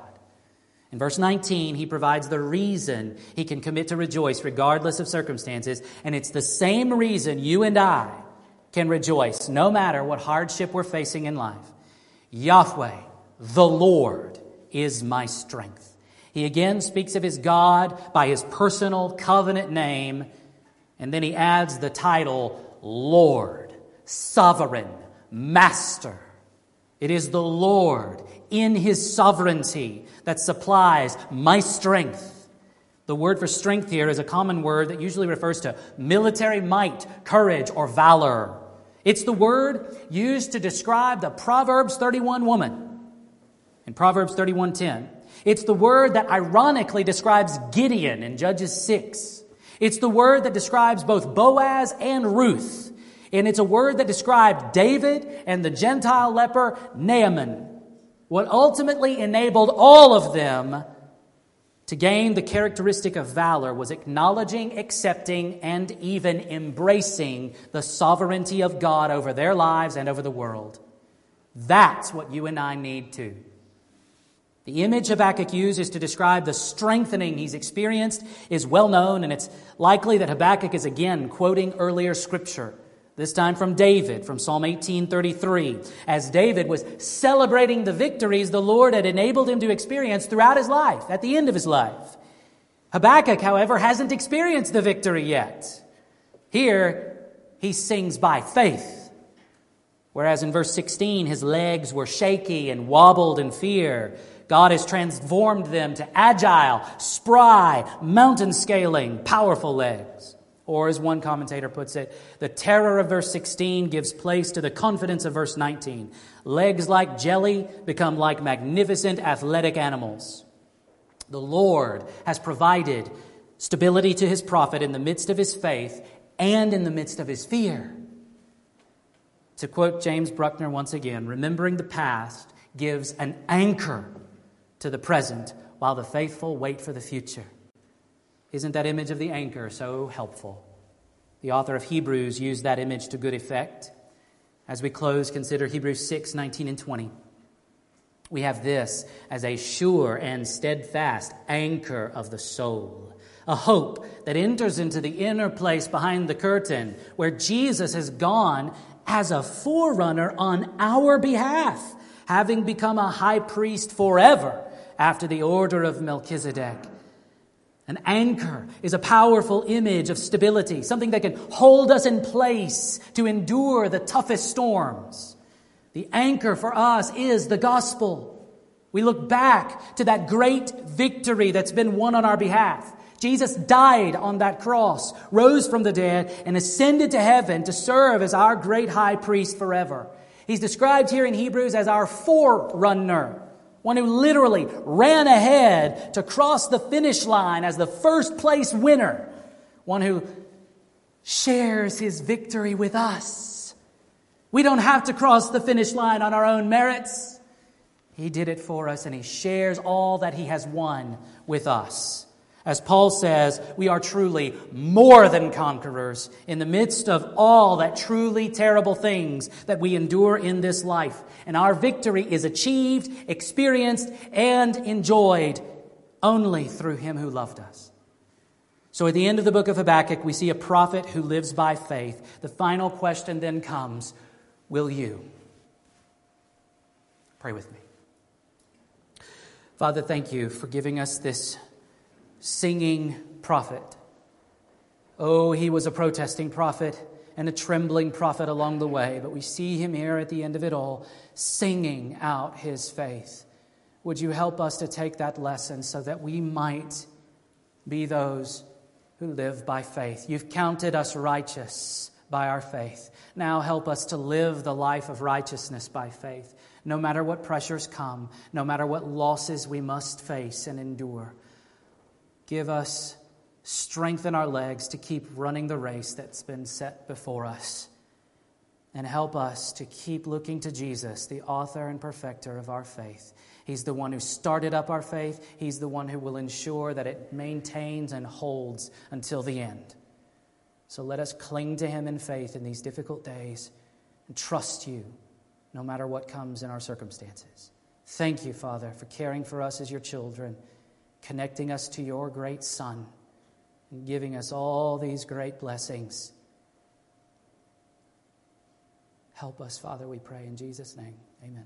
In verse 19, he provides the reason he can commit to rejoice regardless of circumstances, and it's the same reason you and I can rejoice no matter what hardship we're facing in life. Yahweh, the Lord, is my strength. He again speaks of his God by his personal covenant name, and then he adds the title Lord, Sovereign, Master. It is the Lord in his sovereignty that supplies my strength. The word for strength here is a common word that usually refers to military might, courage, or valor. It's the word used to describe the Proverbs 31 woman. In Proverbs 31:10, it's the word that ironically describes Gideon in Judges 6. It's the word that describes both Boaz and Ruth. And it's a word that described David and the Gentile leper Naaman. What ultimately enabled all of them to gain the characteristic of valor was acknowledging, accepting, and even embracing the sovereignty of God over their lives and over the world. That's what you and I need to. The image Habakkuk uses to describe the strengthening he's experienced is well known, and it's likely that Habakkuk is again quoting earlier scripture, this time from David, from Psalm 1833, as David was celebrating the victories the Lord had enabled him to experience throughout his life, at the end of his life. Habakkuk, however, hasn't experienced the victory yet. Here, he sings by faith. Whereas in verse 16, his legs were shaky and wobbled in fear. God has transformed them to agile, spry, mountain scaling, powerful legs. Or, as one commentator puts it, the terror of verse 16 gives place to the confidence of verse 19. Legs like jelly become like magnificent athletic animals. The Lord has provided stability to his prophet in the midst of his faith and in the midst of his fear. To quote James Bruckner once again, remembering the past gives an anchor to the present while the faithful wait for the future. Isn't that image of the anchor so helpful? The author of Hebrews used that image to good effect. As we close, consider Hebrews 6 19 and 20. We have this as a sure and steadfast anchor of the soul, a hope that enters into the inner place behind the curtain where Jesus has gone as a forerunner on our behalf, having become a high priest forever after the order of Melchizedek. An anchor is a powerful image of stability, something that can hold us in place to endure the toughest storms. The anchor for us is the gospel. We look back to that great victory that's been won on our behalf. Jesus died on that cross, rose from the dead, and ascended to heaven to serve as our great high priest forever. He's described here in Hebrews as our forerunner one who literally ran ahead to cross the finish line as the first place winner, one who shares his victory with us. We don't have to cross the finish line on our own merits. He did it for us and he shares all that he has won with us. As Paul says, we are truly more than conquerors in the midst of all that truly terrible things that we endure in this life. And our victory is achieved, experienced, and enjoyed only through him who loved us. So at the end of the book of Habakkuk, we see a prophet who lives by faith. The final question then comes Will you? Pray with me. Father, thank you for giving us this singing prophet. Oh, he was a protesting prophet and a trembling prophet along the way, but we see him here at the end of it all singing out his faith. Would you help us to take that lesson so that we might be those who live by faith? You've counted us righteous by our faith. Now help us to live the life of righteousness by faith, no matter what pressures come, no matter what losses we must face and endure. Give us strength in our legs to keep running the race that's been set before us. And help us to keep looking to Jesus, the author and perfecter of our faith. He's the one who started up our faith. He's the one who will ensure that it maintains and holds until the end. So let us cling to Him in faith in these difficult days and trust you no matter what comes in our circumstances. Thank you, Father, for caring for us as your children connecting us to your great Son, and giving us all these great blessings. Help us, Father, we pray in Jesus' name. Amen.